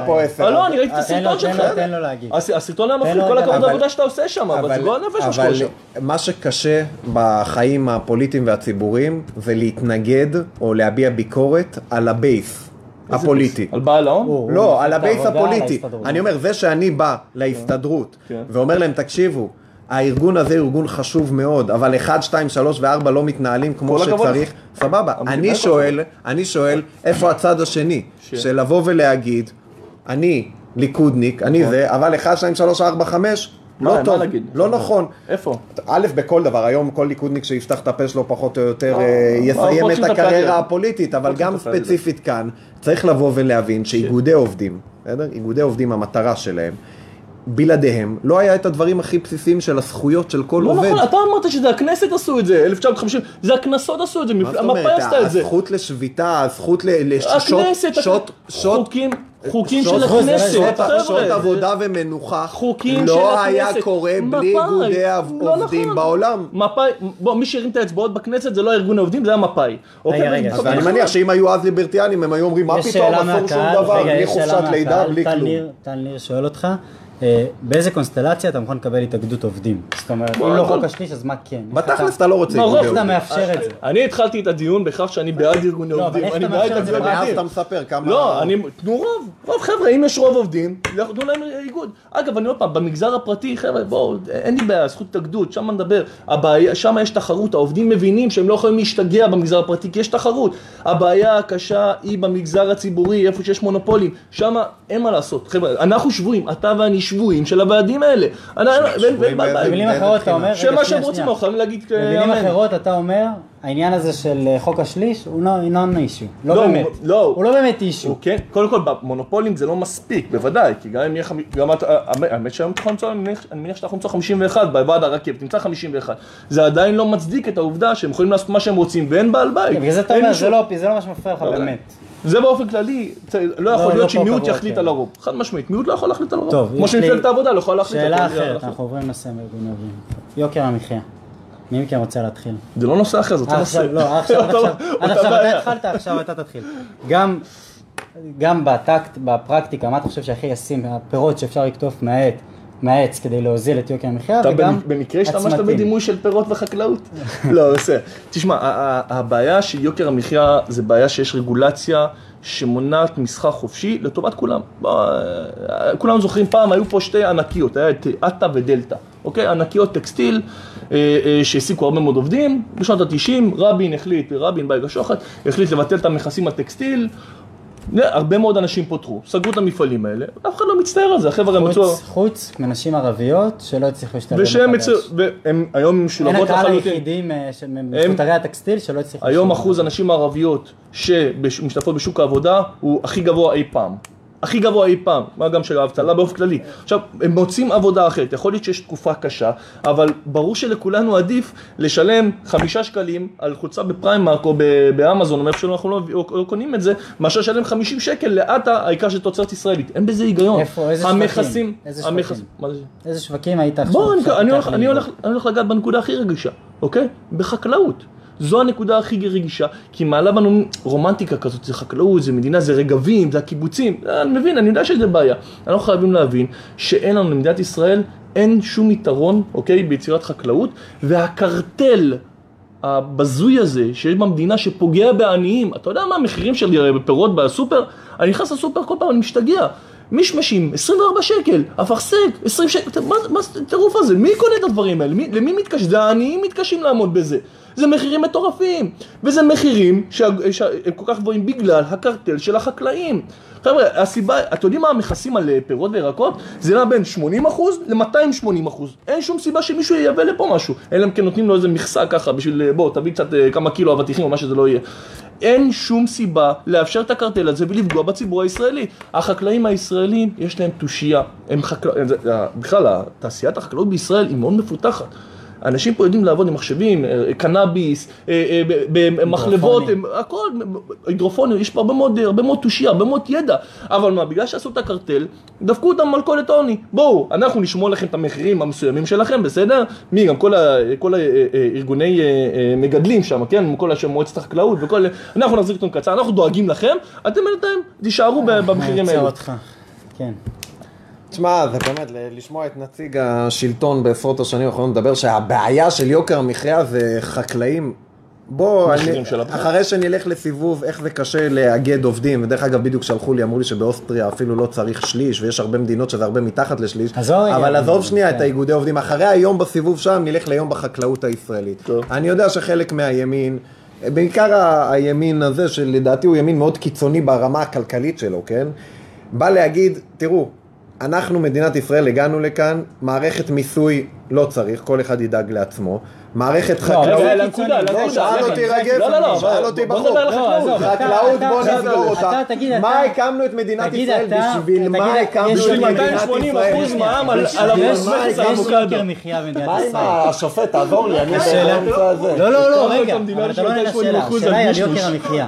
אה, לא, אני ראיתי את לו, הסרטון שלך. תן לו להגיד. הס- הסרטון היה מפחיד, כל. הכבוד אבל- לעבודה שאתה עושה שם, אבל זה גועל נפש מה שקורה שם. מה שקשה בחיים הפוליטיים והציבוריים זה להתנגד או להביע ביקורת על הבייס הפוליטי. על בעל ההון? הוא- לא, הוא על הבייס העבודה, הפוליטי. אני אומר, זה שאני בא להסתדרות כן. ואומר להם, תקשיבו, הארגון הזה ארגון חשוב מאוד, אבל 1, 2, 3 ו-4 לא מתנהלים כמו שצריך, סבבה. אני כל שואל, אני שואל, איפה הצד השני? של לבוא ולהגיד, אני ליכודניק, אני זה, אבל 1, 2, 3, 4, 5, מה, לא טוב? לא נכון. איפה? א', בכל דבר, היום כל ליכודניק שיפתח את הפה שלו פחות או יותר אה, אה, יסיים את הקריירה. הפוליטית, אבל גם. ספציפית כאן, צריך לבוא ולהבין שאיגודי עובדים, בסדר? איגודי עובדים, המטרה שלהם, בלעדיהם, לא היה את הדברים הכי בסיסיים של הזכויות של כל לא עובד. נכון, אתה אמרת שזה הכנסת עשו את זה, 1950, זה הכנסות עשו את זה, מה מפ- זאת אומרת? המפא"י עשתה את זה. הזכות לשביתה, הזכות ל- לשוט, הכנסת, שוט, שוט, חוקים, חוקים שעות- של הכנסת, שעות- שעות חבר'ה. עבודה ומנוחה, חוקים של לא הכנסת. היה קורה בלי מפא"י. איגודי לא עובדים נכון. בעולם. מפא"י, בוא, מי שהרים את האצבעות בכנסת זה לא ארגון העובדים, זה היה מפא"י. אוקיי, רגע, אז אני מניח שאם היו אז ליברטיאנים, הם היו אומרים, מה פתאום, אסור שום דבר, רגע, בלי חופשת לידה, בלי כלום. טל ניר שואל אותך, באיזה קונסטלציה אתה מוכן לקבל התאגדות עובדים? זאת אומרת, אם לא חוק השליש, אז מה כן? בתכלס אתה לא רוצה מה, איגודי רוב איך אתה עובדים. מאפשר את זה? אני התחלתי את הדיון בכך שאני בעד ארגוני לא, עובדים, אני בעד מאפשר את זה ארגוני עובדים. אתה מספר כמה... לא, אני, תנו רוב, רוב חבר'ה, אם יש רוב עובדים, תנו להם איגוד. אגב, אני עוד פעם, במגזר הפרטי, חבר'ה, בואו, אין לי בעיה, זכות התאגדות, שם נדבר. הבעיה, שם יש תחרות, העובדים מבינים שהם לא יכולים להשתגע במגזר הפרטי, כי יש תחרות. הבעיה הקשה היא במגזר הציבורי, איפה שיש מונופולים, שם אין מה לעשות. חבר'ה, אנחנו שבויים, אתה ואני שבויים של הוועדים האלה. במילים אחרות אתה? אומר, שמה שהם רוצים. אנחנו חייבים להגיד במילים. אחרות אתה אומר, העניין הזה של אה, חוק השליש הוא לא non אישו, לא לא, באמת, הוא- לא. הוא לא באמת אישו. כן, קודם כל במונופולים זה לא מספיק, בוודאי, כי גם אם יהיה, גם את, האמת- האמת שהיום תוכל למצוא, אני מניח- מניח שאנחנו נמצא 51 בוועד הרכבת, נמצא 51, זה עדיין לא מצדיק את העובדה שהם יכולים לעשות מה שהם רוצים ואין בעל בית. כן, בגלל זה אתה אומר, זה לא זה לא מה שמפריע לך לא, באמת. זה באופן כללי, לא לא, יכול לא להיות שמיעוט יחליט כן. על הרוב, חד משמעית, מיעוט לא יכול להחליט על הרוב, כמו שמפלגת העבודה לא יכולה להחליט על שאלה הרוב. אחרת, אנחנו עוברים ארגון עובדים. יוקר המחיה. מי מכם רוצה להתחיל? זה לא נושא אחר, זה אותו אה, נושא. עכשיו, לא, עכשיו, אותו- עכשיו, עד אותה עכשיו אתה. התחלת, עכשיו אתה תתחיל. גם, גם בטקט, בפרקטיקה, מה אתה חושב שהכי ישים, הפירות שאפשר לקטוף מהעץ, מהעץ כדי להוזיל את יוקר המחיה, אתה וגם במ- במקרה השתמשת הצמתים. בדימוי של פירות וחקלאות? לא, בסדר. תשמע, הבעיה של יוקר המחיה זה בעיה שיש רגולציה שמונעת מסחר חופשי לטובת כולם. אה, כולם זוכרים פעם, היו פה שתי ענקיות, היה את עטה ודלתא, אוקיי? ענקיות טקסטיל אה, אה, שהעסיקו הרבה מאוד עובדים. בשנות ה-90 רבין החליט, רבין בייגה שוחט, החליט לבטל את המכסים על טקסטיל. הרבה מאוד אנשים פוטרו, סגרו את המפעלים האלה, אף אחד לא מצטער על זה, החבר'ה מצאו... חוץ, מנשים ערביות שלא הצליחו להשתלב ושהם מחדש. מצו... והם היום אין משולבות הקהל לחלוטין. היחידים אה, מפוטרי הטקסטיל שלא הצליחו היום. אחוז הנשים הערביות שמשתתפות בשוק העבודה הוא הכי גבוה אי פעם. הכי גבוה אי פעם, מה גם של האבטלה באופן כללי. עכשיו, הם מוצאים עבודה אחרת, יכול להיות שיש תקופה קשה, אבל ברור שלכולנו עדיף לשלם חמישה שקלים על חולצה בפריימרק או באמזון, או מאיפה שאנחנו לא, או, או קונים את זה, מאשר לשלם 50 שקל לעטה, העיקר של תוצרת ישראלית. אין בזה היגיון. איפה? איזה המכס- שווקים? זה? איזה שווקים היית עכשיו? בוא, אני, אני, הולך, אני? הולך, אני הולך לגעת בנקודה הכי רגישה, אוקיי? בחקלאות. זו הנקודה הכי רגישה, כי מעלה בנו רומנטיקה כזאת, זה חקלאות, זה מדינה, זה רגבים, זה הקיבוצים. אני מבין, אני יודע שזה בעיה. אנחנו חייבים להבין שאין לנו למדינת ישראל, אין שום יתרון, אוקיי, ביצירת חקלאות, והקרטל הבזוי הזה שיש במדינה שפוגע בעניים, אתה יודע מה המחירים של פירות בסופר? אני נכנס לסופר כל פעם, אני משתגע. מישמשים, 24 שקל, אפרסק, 20 שקל, מה מה זה הטירוף הזה? מי קונה את הדברים האלה? מי, למי מתקש? זה העניים מתקשים לעמוד בזה. זה מחירים מטורפים, וזה מחירים שה- שהם כל כך גבוהים בגלל הקרטל של החקלאים. חבר'ה, הסיבה, אתם יודעים מה המכסים על אה, פירות וירקות? זה נע בין 80% ל-280%. אין שום סיבה שמישהו ייבא לפה משהו. אלא אם כן נותנים לו איזה מכסה ככה בשביל, אה, בוא, תביא קצת אה, כמה קילו אבטיחים או מה שזה לא יהיה. אין שום סיבה לאפשר את הקרטל הזה ולפגוע בציבור הישראלי. החקלאים הישראלים, יש להם תושייה. הם חקל... זה- זה- בכלל, תעשיית החקלאות בישראל היא מאוד מפותחת. אנשים פה יודעים לעבוד עם מחשבים, אה, קנאביס, אה, אה, במחלבות, הכל, הידרופונים, יש פה הרבה מאוד, הרבה מאוד תושייה, הרבה מאוד ידע. אבל מה, בגלל שעשו את הקרטל, דפקו אותם מלכודת עוני. בואו, אנחנו נשמור לכם את המחירים המסוימים שלכם, בסדר? מי, גם כל, כל הארגוני מגדלים שם, כן? כל השם מועצת החקלאות וכל... אנחנו נחזיר אתכם קצר, אנחנו דואגים לכם, אתם בינתיים תישארו במחירים אותך. כן. תשמע, זה באמת, ל- לשמוע את נציג השלטון בעשרות השנים האחרונות מדבר שהבעיה של יוקר המחיה זה חקלאים. בוא, אני. אחרי שנלך לסיבוב איך זה קשה לאגד עובדים, ודרך אגב בדיוק שלחו לי, אמרו לי שבאוסטריה אפילו לא צריך שליש, ויש הרבה מדינות שזה הרבה מתחת לשליש. אבל עזוב שנייה כן. את האיגודי עובדים, אחרי היום בסיבוב שם נלך ליום בחקלאות הישראלית. טוב. אני יודע שחלק מהימין, בעיקר ה- הימין הזה, שלדעתי הוא ימין מאוד קיצוני ברמה הכלכלית שלו, כן? בא להגיד, תראו, אנחנו מדינת ישראל הגענו לכאן, מערכת מיסוי לא צריך, כל אחד ידאג לעצמו, מערכת חקלאות... לא. שאל אותי. רגב, לא, לא, לא, שאל אותי בחור. לא, חקלאות בוא נסגור אותה. מה הקמנו את מדינת ישראל? בשביל מה הקמנו את מדינת 280 ישראל? אחוז מע"מ על- יש האבוקדו. מה עם. השופט, תעזור לי, אני. לא, לא, לא, רגע, אבל אתה לא עונה ל-280% לשאלה, השאלה היא על. יוקר המחיה.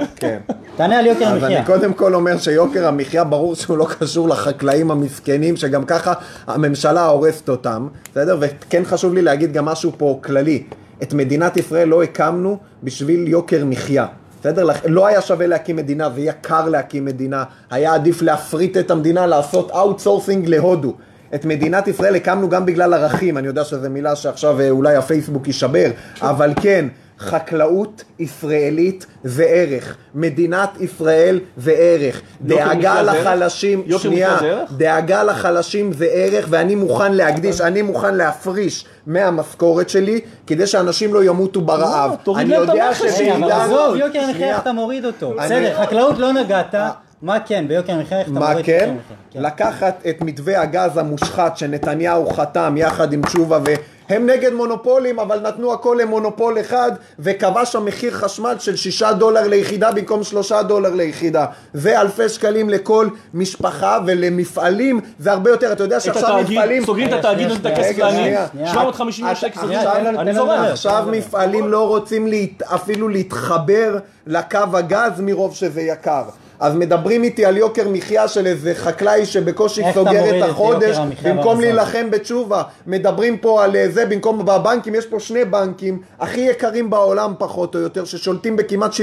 תענה על יוקר אז המחיה. אני קודם כל אומר שיוקר המחיה, ברור שהוא לא קשור לחקלאים המסכנים, שגם ככה הממשלה הורסת אותם, בסדר? וכן חשוב לי להגיד גם משהו פה כללי. את מדינת ישראל לא הקמנו בשביל יוקר מחיה. בסדר? לא היה שווה להקים מדינה, זה יקר להקים מדינה. היה עדיף להפריט את המדינה, לעשות outsourcing להודו. את מדינת ישראל הקמנו גם בגלל ערכים, אני יודע שזו מילה שעכשיו אה, אולי הפייסבוק יישבר, אבל כן, חקלאות ישראלית זה ערך, מדינת ישראל זה ערך, דאגה? לחלשים, שנייה? דאגה לחלשים זה ערך ואני מוכן להקדיש, אני מוכן להפריש מהמשכורת שלי כדי שאנשים לא ימותו ברעב. לא, תוריד אני יודע שבעידן... עזוב, יוקר המחיה. איך אתה מוריד אותו. בסדר, חקלאות לא נגעת, מה כן, ביוקר המחיה איך אתה מה מוריד כן? המחיה? כן. לקחת את מתווה הגז המושחת שנתניהו חתם יחד עם תשובה הם נגד מונופולים, אבל נתנו הכל למונופול אחד, וקבע שם מחיר חשמל של שישה דולר ליחידה במקום שלושה דולר ליחידה. ואלפי שקלים לכל משפחה ולמפעלים, זה הרבה יותר. אתה יודע שעכשיו התאגיד, מפעלים... סוגרים את התאגיד, את הכסף שנייה. 750 מיליון שקל אני זורם. עכשיו מפעלים לא רוצים אפילו להתחבר לקו הגז מרוב שזה יקר. אז מדברים איתי על יוקר מחיה של איזה חקלאי שבקושי סוגר את החודש במקום? להילחם בתשובה. מדברים פה על אה, זה במקום בבנקים, יש פה שני בנקים הכי יקרים בעולם פחות או יותר ששולטים בכמעט 70%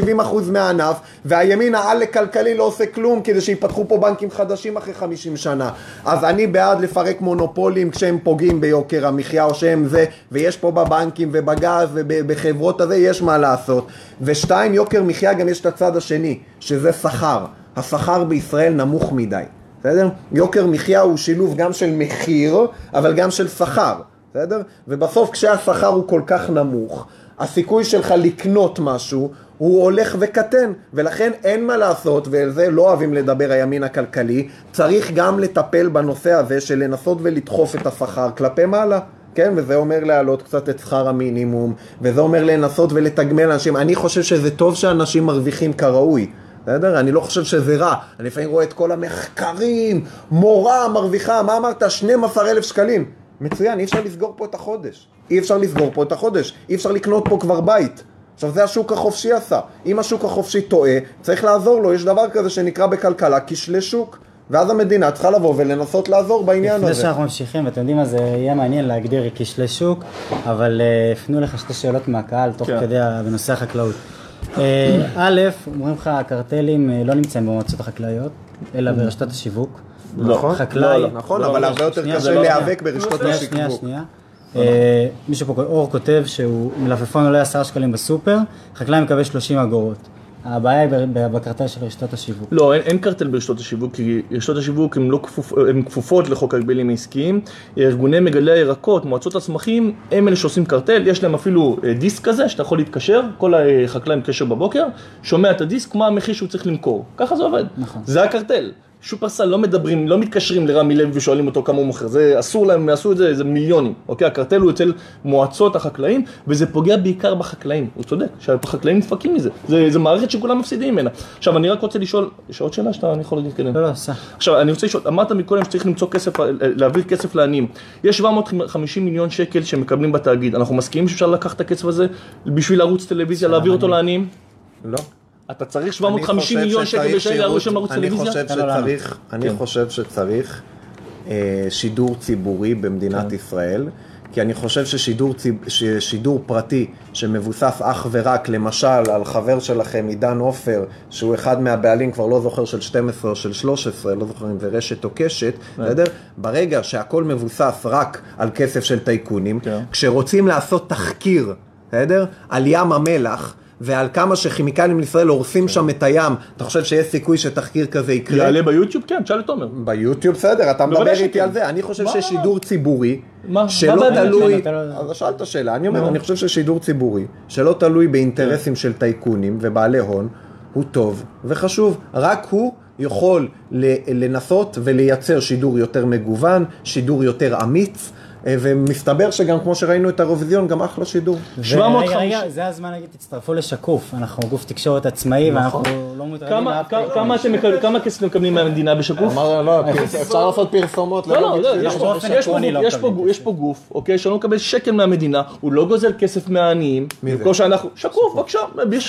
מהענף והימין העל כלכלי לא עושה כלום כדי שיפתחו פה בנקים חדשים אחרי 50 שנה. אז אני בעד לפרק מונופולים כשהם פוגעים ביוקר המחיה או שהם זה ויש פה בבנקים ובגז ובחברות הזה יש מה לעשות. ושתיים, יוקר מחיה גם יש את הצד השני שזה שכר. השכר בישראל נמוך מדי. בסדר? יוקר מחיה הוא שילוב גם של מחיר, אבל גם של שכר, בסדר? ובסוף כשהשכר הוא כל כך נמוך, הסיכוי שלך לקנות משהו הוא הולך וקטן, ולכן אין מה לעשות, ועל זה לא אוהבים לדבר הימין הכלכלי, צריך גם לטפל בנושא הזה של לנסות ולדחוף את השכר כלפי מעלה. כן, וזה אומר להעלות קצת את שכר המינימום, וזה אומר לנסות ולתגמל אנשים. אני חושב שזה טוב שאנשים מרוויחים כראוי. בסדר? אני לא חושב שזה רע. אני לפעמים רואה את כל המחקרים, מורה מרוויחה, מה אמרת? 12 אלף שקלים. מצוין, אי אפשר לסגור פה את החודש. אי אפשר לסגור פה את החודש. אי אפשר לקנות פה כבר בית. עכשיו זה השוק החופשי עשה. אם השוק החופשי טועה, צריך לעזור לו. יש דבר כזה שנקרא בכלכלה כשלי שוק. ואז המדינה צריכה לבוא ולנסות לעזור בעניין לפני הזה. שאנחנו ממשיכים, ואתם יודעים מה, זה יהיה מעניין להגדיר כשלי שוק, אבל אה, הפנו לך שתי שאלות מהקהל תוך כן. כדי בנושא החקלאות. אה, א', אומרים לך, הקרטלים אה, לא נמצאים במועצות החקלאיות, אלא ברשתות השיווק. נכון, חקלאי, לא, נכון, לא, אבל לא, הרבה יותר קשה לא- להיאבק ברשתות שנייה, שנייה, השיווק. שנייה. אה, מישהו פה, אור כותב שהוא מלפפון עולה 10 שקלים בסופר, חקלאי מקבל 30 אגורות. הבעיה היא בקרטל של רשתות השיווק. לא, אין, אין קרטל ברשתות השיווק, כי רשתות השיווק הן לא כפופ, כפופות לחוק ההגבלים העסקיים. ארגוני מגדלי הירקות, מועצות הצמחים, הם אלה שעושים קרטל, יש להם אפילו אה, דיסק כזה שאתה יכול להתקשר, כל החקלאי עם קשר בבוקר, שומע את הדיסק, מה המחיר שהוא צריך למכור. ככה זה עובד. נכון. זה הקרטל. שופרסל לא מדברים, לא מתקשרים לרמי לוי ושואלים אותו כמה הוא מוכר, זה אסור להם, הם יעשו את זה, זה מיליונים, אוקיי? הקרטל הוא אצל מועצות החקלאים, וזה פוגע בעיקר בחקלאים, הוא צודק, שהחקלאים נדפקים מזה, זה, זה מערכת שכולם מפסידים ממנה. עכשיו, אני רק רוצה לשאול, יש עוד שאלה שאתה, אני יכול להתקדם? לא, לא, סע. עכשיו, אני רוצה לשאול, אמרת מקודם שצריך למצוא כסף, להעביר כסף לעניים. יש 750 מיליון שקל שמקבלים בתאגיד. אנחנו מסכימים שאפשר לקחת את הכסף הזה בשביל ערוץ טלוויזיה, להעביר אותו לעניים? לא. אתה צריך אני 750 חושב מיליון שקל בשביל שירות- בשביל ערוץ אני טלוויזיה? חושב תן לו לענות. שצריך, אני כן. חושב שצריך אה, שידור ציבורי במדינת ישראל, כי אני חושב ששידור, ששידור פרטי שמבוסס אך ורק, למשל, על חבר שלכם, עידן עופר, שהוא אחד מהבעלים, כבר לא זוכר, של 12 או של 13, לא זוכר אם זה רשת או קשת, בסדר? ברגע שהכל מבוסס רק על כסף של טייקונים, כן. כשרוצים לעשות תחקיר, בסדר? על ים המלח, ועל כמה שכימיקלים לישראל הורסים שם את הים, אתה חושב שיש סיכוי שתחקיר כזה יקרה? יעלה ביוטיוב? כן, תשאל את תומר. ביוטיוב בסדר, אתה מדבר איתי. על זה, אני חושב מה? ששידור ציבורי, מה? מה שלא הבעיה? תלוי, אתה לא- אז שאלת שאלה, אני אומר, אני חושב ששידור ציבורי, שלא תלוי באינטרסים של טייקונים ובעלי הון, הוא טוב וחשוב, רק הוא יכול לנסות ולייצר שידור יותר מגוון, שידור יותר אמיץ, ומסתבר שגם כמו שראינו את האירוויזיון, גם אחלה שידור. 750. רגע, רגע, זה הזמן להגיד, תצטרפו לשקוף, אנחנו גוף תקשורת עצמאי ואנחנו לא מוטרדים כמה- כסף מקבלים מהמדינה בשקוף? אמר, לא, אפשר לעשות פרסומות. לא, לא, לא, יש פה- גוף- אוקיי, שלא מקבל שקל מהמדינה, הוא לא גוזל כסף מהעניים, מי זה? במקום שאנחנו, שקוף, בבקשה,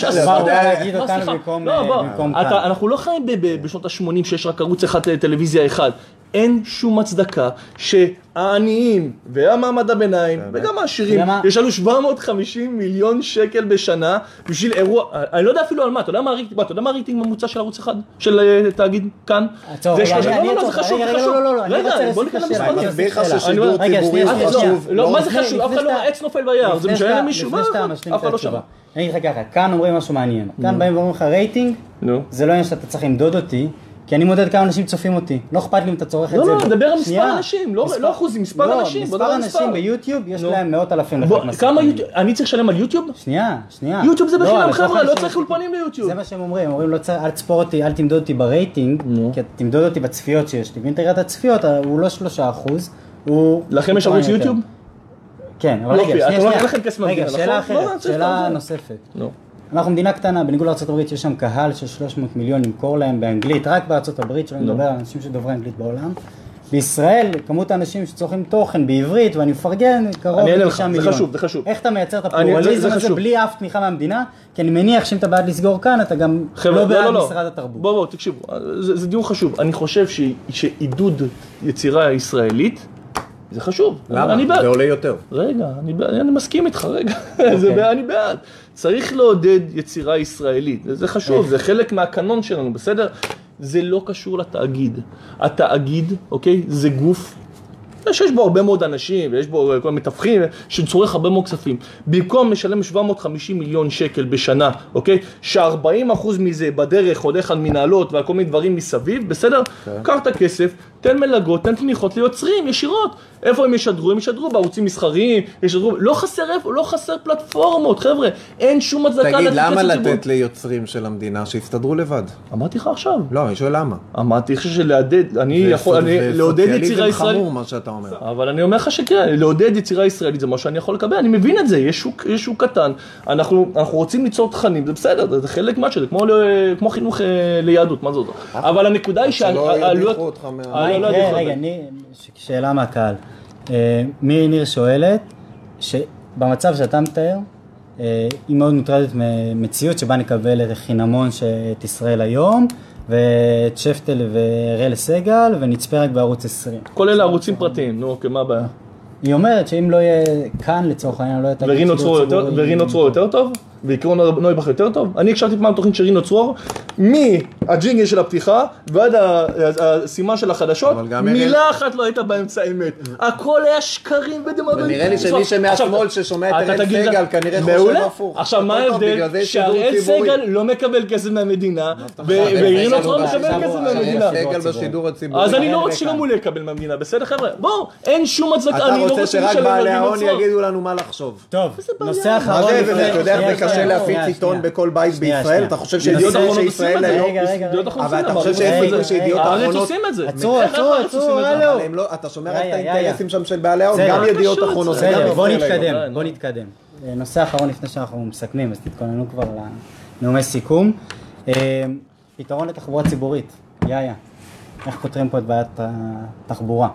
עשרה- באו יודע, להגיד לא, אותנו. במקום לא, כאן. אנחנו לא חיים בשנות ה-80 שיש רק ערוץ אחד אה, טלוויזיה אחד. אין שום הצדקה שהעניים והמעמד הביניים וגם העשירים אתה יודע מה? ישלמו 750 מיליון שקל בשנה בשביל אירוע, אני לא יודע אפילו על מה, אתה יודע מה הרייטינג, אתה יודע מה הרייטינג ממוצע של ערוץ אחד? של אה, תאגיד כאן? עצור, זה רגע, שלושה- אני- לא, לא, לא, עצור, חשוב, רגע, זה רגע, חשוב. לא, לא, לא, רגע, בוא ניכנס למספרים. אני מסביר לך. ששידור ציבורי חשוב. לא, מה זה חשוב? אף אחד לא העץ נופל ביער, זה משנה למישהו? מה? אף אחד לא. התשובה. אני אגיד לך ככה, כאן אומרים משהו מעניין. כאן באים ואומרים לך רייטינג. זה לא עניין שאתה צריך למדוד אותי, כי אני מודד כמה אנשים צופים אותי. לא אכפת לי אם אתה צורך את לא, זה. לא, ב- דבר על מספר. אנשים, לא- מספר- לא אחוזים, מספר אנשים, מספר. אנשים ביוטיוב, יש נו. להם מאות אלפים בוא. כמה יוטיוב, אני צריך לשלם על יוטיוב? שנייה, שנייה. יוטיוב זה לא, בחינם חבר'ה, לא צריך. אולפנים ליוטיוב. זה מה שהם אומרים, הם אומרים לא אל תספור אותי, אל תמדוד אותי ברייטינג. כי תמדוד אותי בצפיות שיש לי, ואם תראה את הצפיות, הוא לא שלושה אחוז, הוא... לכם יש ערוץ. יוטיוב? כן, אבל לא רגע, פי, שנייה, לא- שנייה. רגע, שאלה נכון? לא, אחרת, שאלה. נוספת. נו. אנחנו מדינה קטנה, בניגוד לארה"ב יש שם קהל של 300 מיליון למכור להם באנגלית, רק בארה"ב, שלא נדבר על אנשים שדוברי אנגלית בעולם. בישראל, כמות האנשים שצורכים תוכן בעברית, ואני מפרגן, קרוב אני אענה לך, לתשעה זה מיליון. חשוב, זה חשוב. איך אתה מייצר את אני- זה- הפלורליזם זה הזה חשוב. בלי אף תמיכה מהמדינה? כי אני מניח שאם אתה בעד לסגור כאן, אתה גם חבר'ה, לא בעד משרד התרבות. בואו, בואו, תקשיבו, זה, זה דיון חשוב. אני חושב ש, שעידוד יצירה ישראלית זה חשוב. למה? אני בעד. זה עולה יותר. רגע, אני, אני מסכים איתך, רגע. זה, בעד- אני בעד. צריך לעודד יצירה ישראלית, זה חשוב, זה חלק מהקנון שלנו, בסדר? זה לא קשור לתאגיד. התאגיד, אוקיי, זה גוף שיש בו הרבה מאוד אנשים, ויש בו כל מיני מתווכים, שצורך הרבה מאוד כספים. במקום לשלם 750 מיליון שקל בשנה, אוקיי? ש-40% מזה בדרך הולך על מנהלות ועל כל מיני דברים מסביב, בסדר? קח את הכסף, תן מלגות, תן תמיכות ליוצרים ישירות. איפה הם ישדרו? הם ישדרו בערוצים מסחריים, ישדרו... לא חסר איפה, לא חסר פלטפורמות, חבר'ה. אין שום הצדקה תגיד, לתת למה כסף ציבורי. לתת ליוצרים של המדינה שיסתדרו לבד? אמרתי לך עכשיו. לא, אני שואל למה. אמרתי לך שלעודד, אני יכול, אני, זה לעודד יצירה ישראלית. חמור מה שאתה אומר. אבל אני אומר לך שכן, לעודד יצירה ישראלית זה מה שאני יכול לקבל, אני מבין את זה, יש שוק, יש שוק קטן, אנחנו, אנחנו רוצים ליצור תכנים, זה בסדר, זה- זה חלק כמו, ל- כמו חינוך אה, ליהדות, מה זה אומר? אבל הנקודה היא שלא שהעלויות... ידיחו אותך מה... לא, לא, רגע, יכול רגע, שאלה מהקהל. אה, מירי ניר שואלת, שבמצב שאתה מתאר, אה, היא מאוד מוטרדת ממציאות שבה נקבל את חינמון את ישראל היום, ואת שפטל ואראל סגל, ונצפה רק בערוץ 20. כל אלה ערוצים פרטיים, נו אוקיי, מה הבעיה? היא אומרת שאם לא יהיה כאן לצורך העניין, לא יהיה ורינו שידור ציבורי. ורינו צרור יותר טוב? ועקרון נויבך יותר טוב? אני הקשבתי פעם תוכנית של רינו צרור, מהג'ינגל של הפתיחה ועד הסימן של החדשות, מילה אחת לא הייתה באמצע אמת. הכל היה שקרים ודמגוגיה. ונראה לי שמי שמהשמאל ששומע את אראל סגל כנראה חושב. הפוך. עכשיו מה ההבדל? ציבורי. סגל לא מקבל כסף מהמדינה, אתה ורינו? צרור אבל מקבל כסף הוא- מהמדינה. אראל סגל בשידור הציבורי. אז אני לא רוצה וכאן. שגם הוא לא יקבל מהמדינה, בסדר חבר'ה? בואו, אין שום הצדקה, אתה אני לא רוצה רוצה שרק בעלי ההון. יגידו לנו מה לחשוב. טוב, נושא אחרון. קשה שנייה, להפיץ עיתון. בכל בית בישראל. אתה חושב ידיעות שידיעות אחרונות עושים את זה. רגע, רגע, אבל אתה חושב שיש סיכוי שידיעות אחרונות- הארץ עצרו, עושים את זה? הלו. אבל הם לא, אתה שומר רק את. האינטרסים שם של בעלי ההון. גם מה ידיעות אחרונות. בוא. נתקדם, בוא נתקדם. אה, נושא אחרון לפני שאנחנו מסכמים, אז תתכוננו כבר לנאומי סיכום. אה, פתרון לתחבורה ציבורית, יא יא. איך פותרים פה את בעיית התחבורה?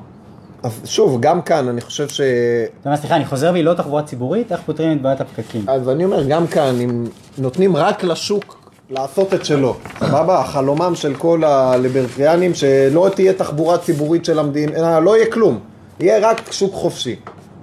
אז שוב, גם כאן, אני חושב ש... אתה אומר, סליחה, אני חוזר בי, לא תחבורה ציבורית, איך פותרים את בעיית הפקקים? אז אני אומר, גם כאן, אם נותנים רק לשוק לעשות את שלו, סבבה? חלומם של כל הליברטריאנים, שלא תהיה תחבורה ציבורית של המדינה, לא יהיה כלום. יהיה רק שוק חופשי.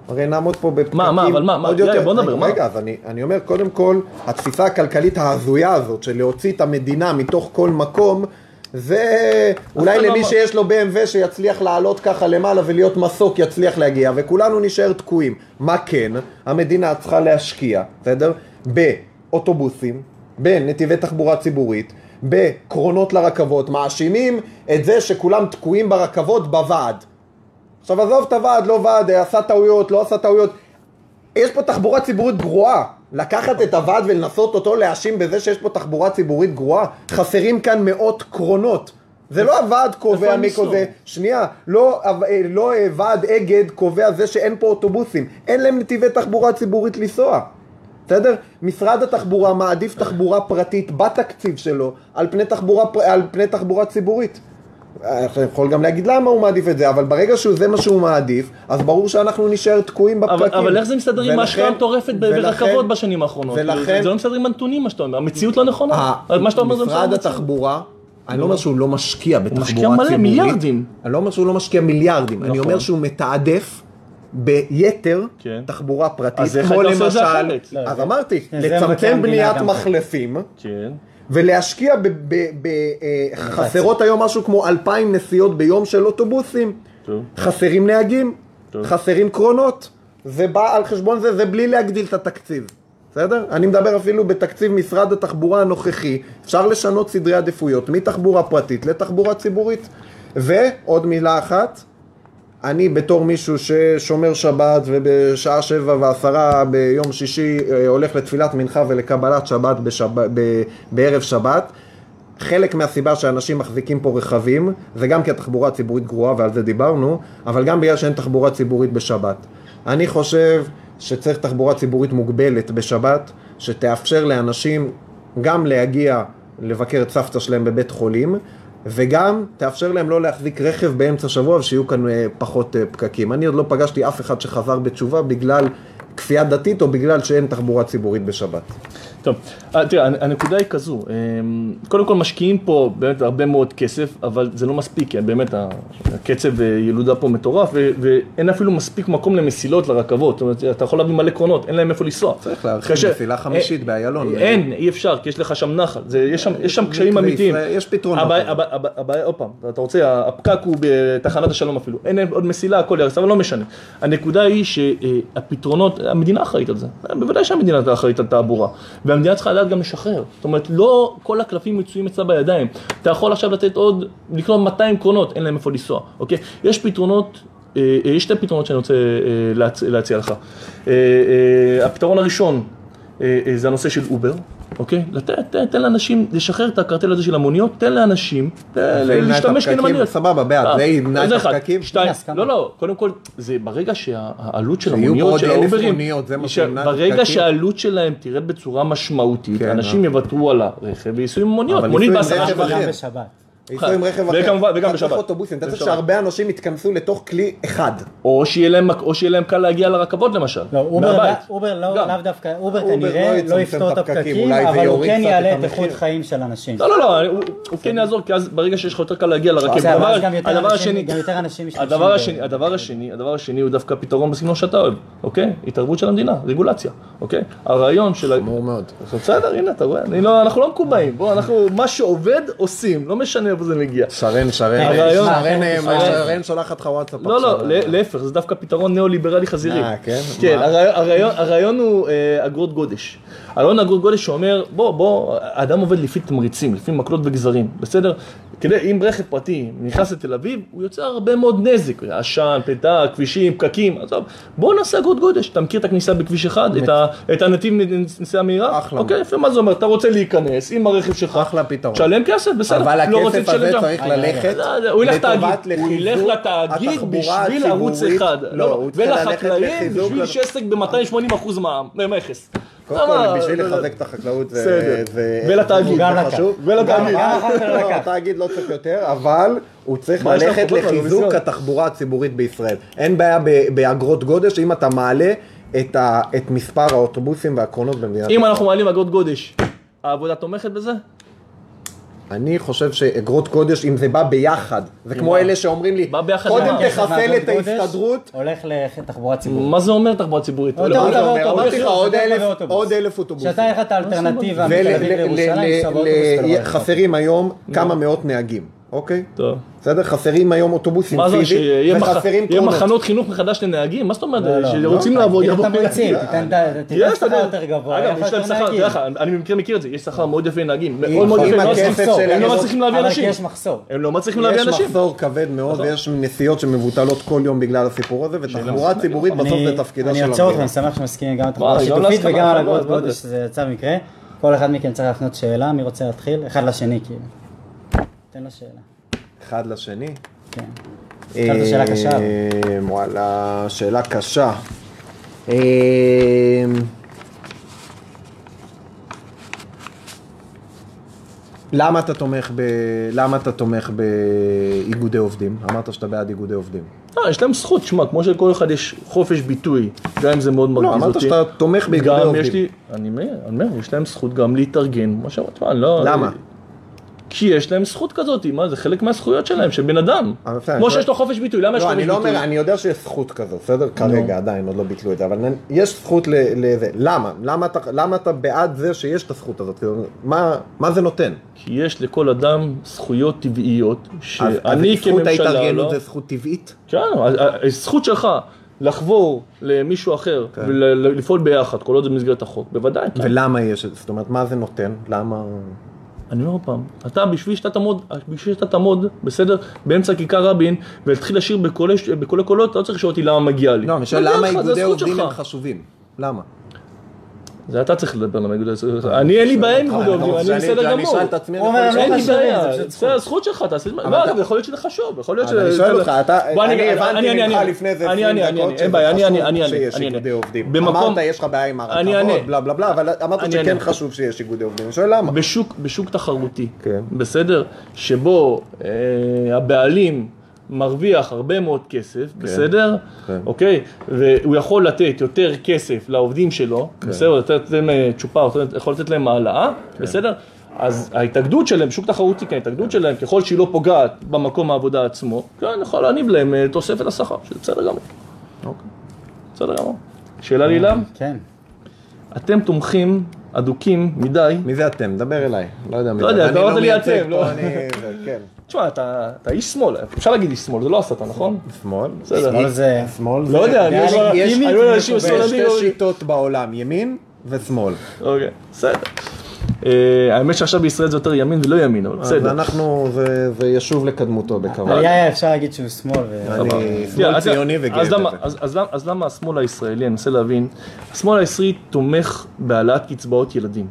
הרי נעמוד פה בפקקים. מה, מה, אבל מה, מה? עוד יאללה, יותר. בוא נדבר, מה? רגע, אז אני, אני אומר, קודם כל, התפיסה הכלכלית ההזויה הזאת, של להוציא את המדינה מתוך כל מקום, זה אולי אחד לא למי אמר. שיש לו BMW שיצליח לעלות ככה למעלה ולהיות מסוק יצליח להגיע, וכולנו נישאר תקועים. מה כן? המדינה צריכה להשקיע, בסדר? באוטובוסים, בנתיבי תחבורה ציבורית, בקרונות לרכבות, מאשימים את זה שכולם תקועים ברכבות בוועד. עכשיו עזוב את הוועד, לא ועד, עשה טעויות, לא עשה טעויות. יש פה תחבורה ציבורית גרועה. לקחת את הוועד ולנסות אותו להאשים בזה שיש פה תחבורה ציבורית גרועה? חסרים כאן מאות קרונות. זה לא הוועד קובע מי? קובע, שנייה, לא, לא אה, ועד אגד קובע זה שאין פה אוטובוסים, אין להם נתיבי תחבורה ציבורית לנסוע. בסדר? משרד התחבורה מעדיף תחבורה פרטית בתקציב שלו על פני תחבורה, על פני תחבורה ציבורית. אתה יכול גם להגיד למה הוא מעדיף את זה, אבל ברגע שזה מה שהוא מעדיף, אז ברור שאנחנו נישאר תקועים בפקקים. אבל, אבל איך זה מסתדר עם ההשקעה המטורפת ברכבות בשנים האחרונות? ולכן- זה לא מסתדר עם הנתונים מה שאתה אומר, המציאות לא נכונה. מה שאתה אומר זה משרד. התחבורה, אני לא אומר שהוא לא משקיע בתחבורה משקיע מלא, ציבורית. מיליארדים. אני לא אומר שהוא לא משקיע מיליארדים, אני נכון. אומר שהוא מתעדף ביתר כן. תחבורה פרטית, כמו למשל, אז אמרתי, לצמצם בניית מחלפים. כן. ולהשקיע ב... ב, ב אה, היום משהו כמו אלפיים נסיעות ביום של אוטובוסים. טוב. חסרים נהגים, טוב. חסרים קרונות. זה בא על חשבון זה, זה בלי להגדיל את התקציב. בסדר? אני מדבר אפילו בתקציב משרד התחבורה הנוכחי, אפשר לשנות סדרי עדיפויות מתחבורה פרטית לתחבורה ציבורית. ועוד מילה אחת, אני בתור מישהו ששומר שבת ובשעה שבע ועשרה ביום שישי אה, הולך לתפילת מנחה ולקבלת שבת בשב... בערב שבת, חלק מהסיבה שאנשים מחזיקים פה רכבים זה גם כי התחבורה הציבורית גרועה ועל זה דיברנו, אבל גם בגלל שאין תחבורה ציבורית בשבת. אני חושב שצריך תחבורה ציבורית מוגבלת בשבת, שתאפשר לאנשים גם להגיע לבקר את סבתא שלהם בבית חולים, וגם תאפשר להם לא להחזיק רכב באמצע השבוע ושיהיו כאן אה, פחות אה, פקקים. אני עוד לא פגשתי אף אחד שחזר בתשובה בגלל כפייה דתית או בגלל שאין תחבורה ציבורית בשבת. טוב, אה, תראה, הנ- הנקודה היא כזו, אמ, קודם כל משקיעים פה באמת הרבה מאוד כסף, אבל זה לא מספיק, כי באמת הקצב אה, ילודה פה מטורף, ואין אפילו מספיק מקום למסילות, לרכבות, זאת אומרת, אתה יכול להביא מלא קרונות, אין להם איפה לנסוע. צריך להרחיב מסילה חמישית באיילון. אין, אי אפשר, כי יש לך שם נחל, יש, שם, קשיים אמיתיים. יש פתרונות. הבעיה, עוד פעם, אתה רוצה, הפקק הוא בתחנת השלום אפילו, אין עוד מסילה, הכל ירס, אבל לא משנה. הנקודה היא שהפתרונות, המדינה אחראית על זה, בוודאי שהמדינה אחראית על תעבורה, והמדינה צריכה לדעת גם לשחרר. זאת אומרת, לא כל הקלפים מצויים אצלה בידיים. אתה יכול עכשיו לתת עוד, לקנות 200 קרונות, אין להם איפה לנסוע, אוקיי? יש פתרונות אה, אה, יש שתי פתרונות שאני רוצה אה, להצ- להציע לך. אה, אה, הפתרון הראשון אה, אה, זה הנושא של אובר, אוקיי? לתת, תן, תן לאנשים, לשחרר את הקרטל הזה של המוניות, תן לאנשים זה ימנע את להשתמש הפקקים, כמוניות. סבבה, בעד, אה, זה ימנע את. הפקקים. שתיים. לא, לא, קודם כל, זה ברגע שהעלות של שיהיו פה המוניות, עוד של אלף האוברים, מוניות, זה מה ש- שימנע את ברגע. שהעלות שלהם תרד בצורה משמעותית, כן, אנשים אה. יוותרו על הרכב וייסעו עם מוניות, מונית בעשרה שקלים. ייסעו עם רכב אחר. וכמובן- וגם בשבת. אוטובוסים, אתה צריך. שהרבה אנשים יתכנסו לתוך כלי אחד. או שיהיה להם, קל להגיע לרכבות למשל, לא, אובר, מהבית. אובר לא, גם. לאו דווקא, אובר כנראה לא לא יפתור את הפקקים, אבל הוא כן יעלה את איכות. חיים של אנשים. לא, לא, לא, הוא, כן יעזור, כי אז ברגע שיש לך יותר קל להגיע לרכבת. הדבר- ואז גם יותר הדבר אנשים- השני, הדבר השני, הדבר השני, הדבר השני הוא דווקא פתרון בסגנון שאתה אוהב, אוקיי? התערבות של המדינה, רגולציה, אוקיי? הרעיון של... חמור מאוד. בסדר, הנה, אתה רואה, לא, אנחנו לא מקובעים, בוא, אנחנו, מה שעובד, עושים, לא משנה איפה זה מגיע. שרן, שרן, הרעיון- שרן, אה, הרעיון- שרן שולחת לך וואטסאפ לא, עכשיו. לא, להפך, זה דווקא פתרון ניאו-ליברלי חזירי. אה, כן? כן? הרעיון- הוא אה, אגרות גודש. הרעיון אגרות גודש שאומר, בוא, בוא, האדם עובד לפי תמריצים, לפי מקלות וגזרים, בסדר? כדי, אם רכב פרטי נכנס לתל אביב, הוא יוצר הרבה מאוד נזק, עשן, פליטה, כבישים, פקקים, עזוב, בוא נעשה אגרות גודש. אתה מכיר את הכניסה בכביש אחד, את ה- את הנתיב נסיעה מהירה? אחלה. אוקיי, יפה, מה זה אומר? אתה רוצה להיכנס עם הרכב שלך, אחלה פתרון. תשלם כסף, בסדר. לא רוצה, הזה. צריך. ללכת לא, לטובת ילך לחיזוק לתאגיד התחבורה בשביל ערוץ הציבורית. אחד, לא, לא, הוא צריך ללכת ולחקלאים לחיזוק בשביל ל- שעסק ב-280 אחוז מע"מ, מכס. קודם? כל, בשביל לא, לא. לחזק את החקלאות ולתאגיד. ולתאגיד. לא. התאגיד לא צריך יותר, אבל הוא צריך ללכת לחיזוק? התחבורה הציבורית בישראל. אין בעיה באגרות גודש אם אתה מעלה את ה- את מספר האוטובוסים והקרונות במדינת אם אנחנו מעלים אגרות גודש, העבודה תומכת בזה? אני חושב שאגרות גודש, אם זה בא ביחד, זה כמו? אלה שאומרים לי, קודם? תחסל את ההסתדרות, הולך לתחבורה ציבורית. מה זה אומר תחבורה ציבורית? עוד. אמרתי לך אלף- אוטובוסים. שאתה אין לך את האלטרנטיבה מתל אביב לירושלים. חסרים היום כמה מאות נהגים, אוקיי? טוב. בסדר? חסרים היום אוטובוסים מה זה, פיזית, שיהיה. מחנות חינוך מחדש לנהגים? מה זאת אומרת? לא, לא, שרוצים לא, לעבוד, תיתן יבואו תמריצים, תיתן תיתן יש, אתה שכר. יותר גבוה, אגב, יש להם שכר, תדע לך. אני במקרה מכיר את זה, יש שכר מאוד יפה לנהגים, מאוד מאוד יפה, הם לא מצליחים להביא אבל אנשים. יש מחסור. הם לא מצליחים להביא יש אנשים. מחסור כבד מאוד, נכון. ויש נסיעות שמבוטלות כל יום בגלל הסיפור הזה, ותחבורה ציבורית בסוף זה תפקידה של אני עוצר אותך, המדינה. אני שמח שמסכימים גם על תחבורה שיתופית וגם על אגרות מאוד, גודש, שזה יצא במקרה. כל אחד מכם צריך להפנות שאלה, מי רוצה להתחיל? אחד לשני כאילו. תן לו שאלה. אחד לשני. כן. שאלה קשה. אה, וואלה, שאלה קשה. אה, למה אתה תומך ב... למה אתה תומך באיגודי עובדים? אמרת שאתה בעד איגודי עובדים. לא, יש להם זכות, שמע, כמו שלכל אחד יש חופש ביטוי, גם אם זה מאוד מרגיז אותי. לא, אמרת שאתה תומך באיגודי גם עובדים. יש לי, אני אומר, יש להם זכות גם להתארגן, מה שאמרת, לא... למה? כי יש להם זכות כזאת, מה, זה חלק מהזכויות שלהם, של בן אדם. כמו אני שיש לו חופש ביטוי, למה יש לא, חופש אני לא ביטוי? אומר, אני יודע שיש זכות כזאת, בסדר? כרגע עדיין, עוד לא ביטלו את זה, אבל יש זכות לזה. למה? למה אתה- בעד זה שיש את הזכות הזאת? כאילו, מה- זה נותן? כי יש לכל אדם זכויות טבעיות, שאני אז זכות כממשלה ההתארגנות לא... זה זכות טבעית? כן, הזכות שלך לחבור למישהו אחר כן. ולפעול ביחד, כל עוד זה במסגרת החוק, בוודאי. כן. ולמה יש את זה? זאת אומרת, מה זה נותן? למה... אני אומר עוד פעם, אתה בשביל שאתה תעמוד, בשביל שאתה תעמוד, בסדר, באמצע כיכר רבין, ולהתחיל לשיר בקולי קולות, אתה לא צריך לשאול אותי למה מגיע לי. לא, אני שואל למה איגודי עובדים. הם חשובים? למה? זה אתה צריך לדבר למה איגוד העובדים. אני אין לי בעיה עם איגוד העובדים, אני בסדר אני גמור. את עצמי, הוא אני אומר, יכול הם לא אין לי בעיה, זה הזכות שלך, תעשה את זה. לא, אבל יכול להיות שזה חשוב, יכול להיות אז אני שואל אותך, אתה, אני הבנתי ממך לפני איזה אני- 20 אני- אני- דקות שזה בעיה, אני- אני- חשוב אני- שיש איגודי עובדים. אמרת, יש לך בעיה עם. הרכבות, בלה בלה בלה, אבל אמרת שכן. חשוב שיש איגודי עובדים. אני שואל למה. בשוק, בשוק תחרותי, כן. בסדר? שבו אה, הבעלים מרוויח הרבה מאוד כסף, בסדר? כן. אוקיי? והוא יכול לתת יותר כסף לעובדים שלו, כן. בסדר? לתת להם אה, צ'ופר, יכול לתת להם העלאה, כן. בסדר? אז ההתאגדות שלהם, שוק תחרותי, כן, ההתאגדות שלהם, ככל שהיא לא פוגעת במקום העבודה עצמו, כן, יכול להניב להם אה, תוספת לשכר, שזה בסדר גמור. אוקיי. בסדר גמור. שאלה לילם? כן. אתם תומכים אדוקים מדי מי זה אתם? דבר אליי. לא יודע מי לא זה. יודע, אני אתה אמרת לי אתם, זה. תשמע, אתה אתה איש שמאל, אפשר להגיד איש שמאל, זה לא הסתה, נכון? שמאל? בסדר. שמאל זה... שמאל לא יודע, אני יש- שתי שיטות בעולם, ימין ושמאל. אוקיי, בסדר. אה, האמת שעכשיו בישראל זה יותר ימין ולא ימין, אבל בסדר. אנחנו, זה- זה ישוב לקדמותו בקרוב. יאיה אפשר להגיד שהוא שמאל. אני שמאל אז- ציוני וגאה בזה. אז- למה- אז למה השמאל הישראלי, אני מנסה להבין, השמאל הישראלי תומך בהעלאת קצבאות ילדים,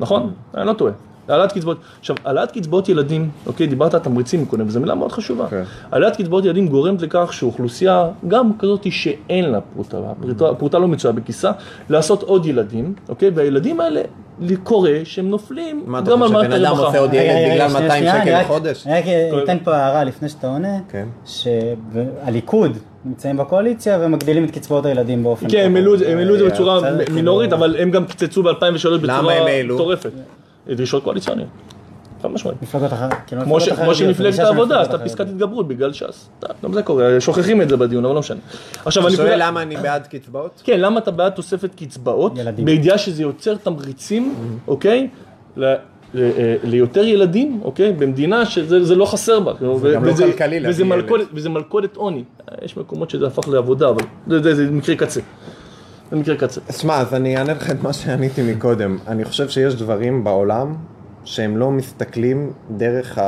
נכון? אני לא טועה. העלאת קצבאות, עכשיו, העלאת קצבאות ילדים, אוקיי, דיברת על תמריצים קודם, וזו מילה מאוד חשובה. כן. העלאת קצבאות ילדים גורמת לכך שאוכלוסייה, גם כזאת שאין לה פרוטה, הפרוטה, הפרוטה לא מצויה בכיסה, לעשות עוד ילדים, אוקיי, והילדים האלה, קורה שהם נופלים מה אתה גם על חושב, מערכת בן אדם הרווחה. עושה עוד ילד בגלל שנייה, 200 שנייה, שקל לחודש? אני רק אתן פה הערה לפני שאתה עונה, כן. שהליכוד נמצאים בקואליציה ומגדילים את קצבאות הילדים באופן... כן, הם העלו את זה- אה, בצורה כאילו- מינורית, אבל הם גם קיצצו ב-2003 למה בצורה הם העלו? דרישות קואליציוניות. חד משמעית. מפלגות אחרות, כאילו כמו שמפלגת העבודה עשתה. פסקת התגברות בגלל ש"ס. גם זה קורה, שוכחים את זה בדיון, אבל לא משנה. עכשיו, אתה אני שואל קורא- למה אני בעד קצבאות? כן, למה אתה בעד תוספת קצבאות? ילדים. בידיעה שזה יוצר תמריצים, אוקיי? ל- ל- אה, ליותר ילדים, אוקיי? במדינה שזה זה לא חסר בה. כאילו, זה גם לא כלכלי להביא ילד. וזה מלכודת עוני. יש מקומות שזה הפך לעבודה, אבל זה- זה זה מקרה קצה. זה מקרה קצה. שמע, אז אני אענה לך את מה שעניתי מקודם. אני חושב שיש דברים בעולם שהם לא מסתכלים דרך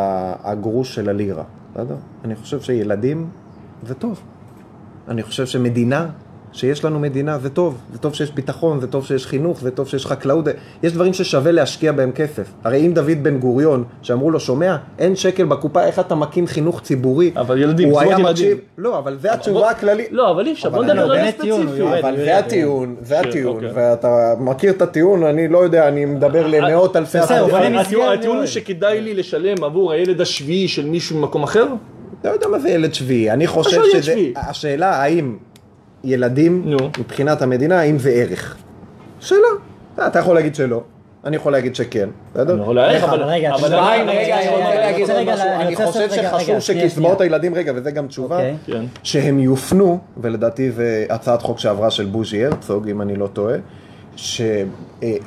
הגרוש של הלירה, בסדר? אני חושב שילדים זה טוב. אני חושב שמדינה, שיש לנו מדינה זה טוב. זה טוב שיש ביטחון, זה טוב שיש חינוך, זה טוב שיש חקלאות. יש דברים ששווה להשקיע בהם כסף. הרי אם דוד בן גוריון, שאמרו לו, שומע, אין שקל בקופה, איך אתה מקים חינוך ציבורי? אבל ילדים, הוא קצבאות היה ילדים. מקשיב. לא, אבל זה התשובה הכללית. לא, אבל אי אפשר, בוא אבל נדבר לא, על הספציפי. אבל זה. הטיעון, זה כן, הטיעון, אוקיי. ואתה מכיר את הטיעון, אני לא יודע, אני מדבר למאות אלפי... בוא הטיעון- הוא. שכדאי לי לשלם עבור הילד השביעי של מישהו ממקום אחר? לא יודע מה זה ילד שביעי, אני חושב שזה... השאלה האם ילדים, נו. מבחינת המדינה, האם זה ערך? שאלה. אתה יכול להגיד שלא, אני יכול להגיד שכן, בסדר? אני יכול להעריך, רגע, אבל... רגע, אבל אני- רגע, אני רוצה להגיד עוד משהו, חושב שחשוב שקצבאות. הילדים, רגע, וזה גם תשובה, אוקיי. כן. שהם יופנו, ולדעתי זה הצעת חוק שעברה של בוז'י הרצוג, אם אני לא טועה, אה,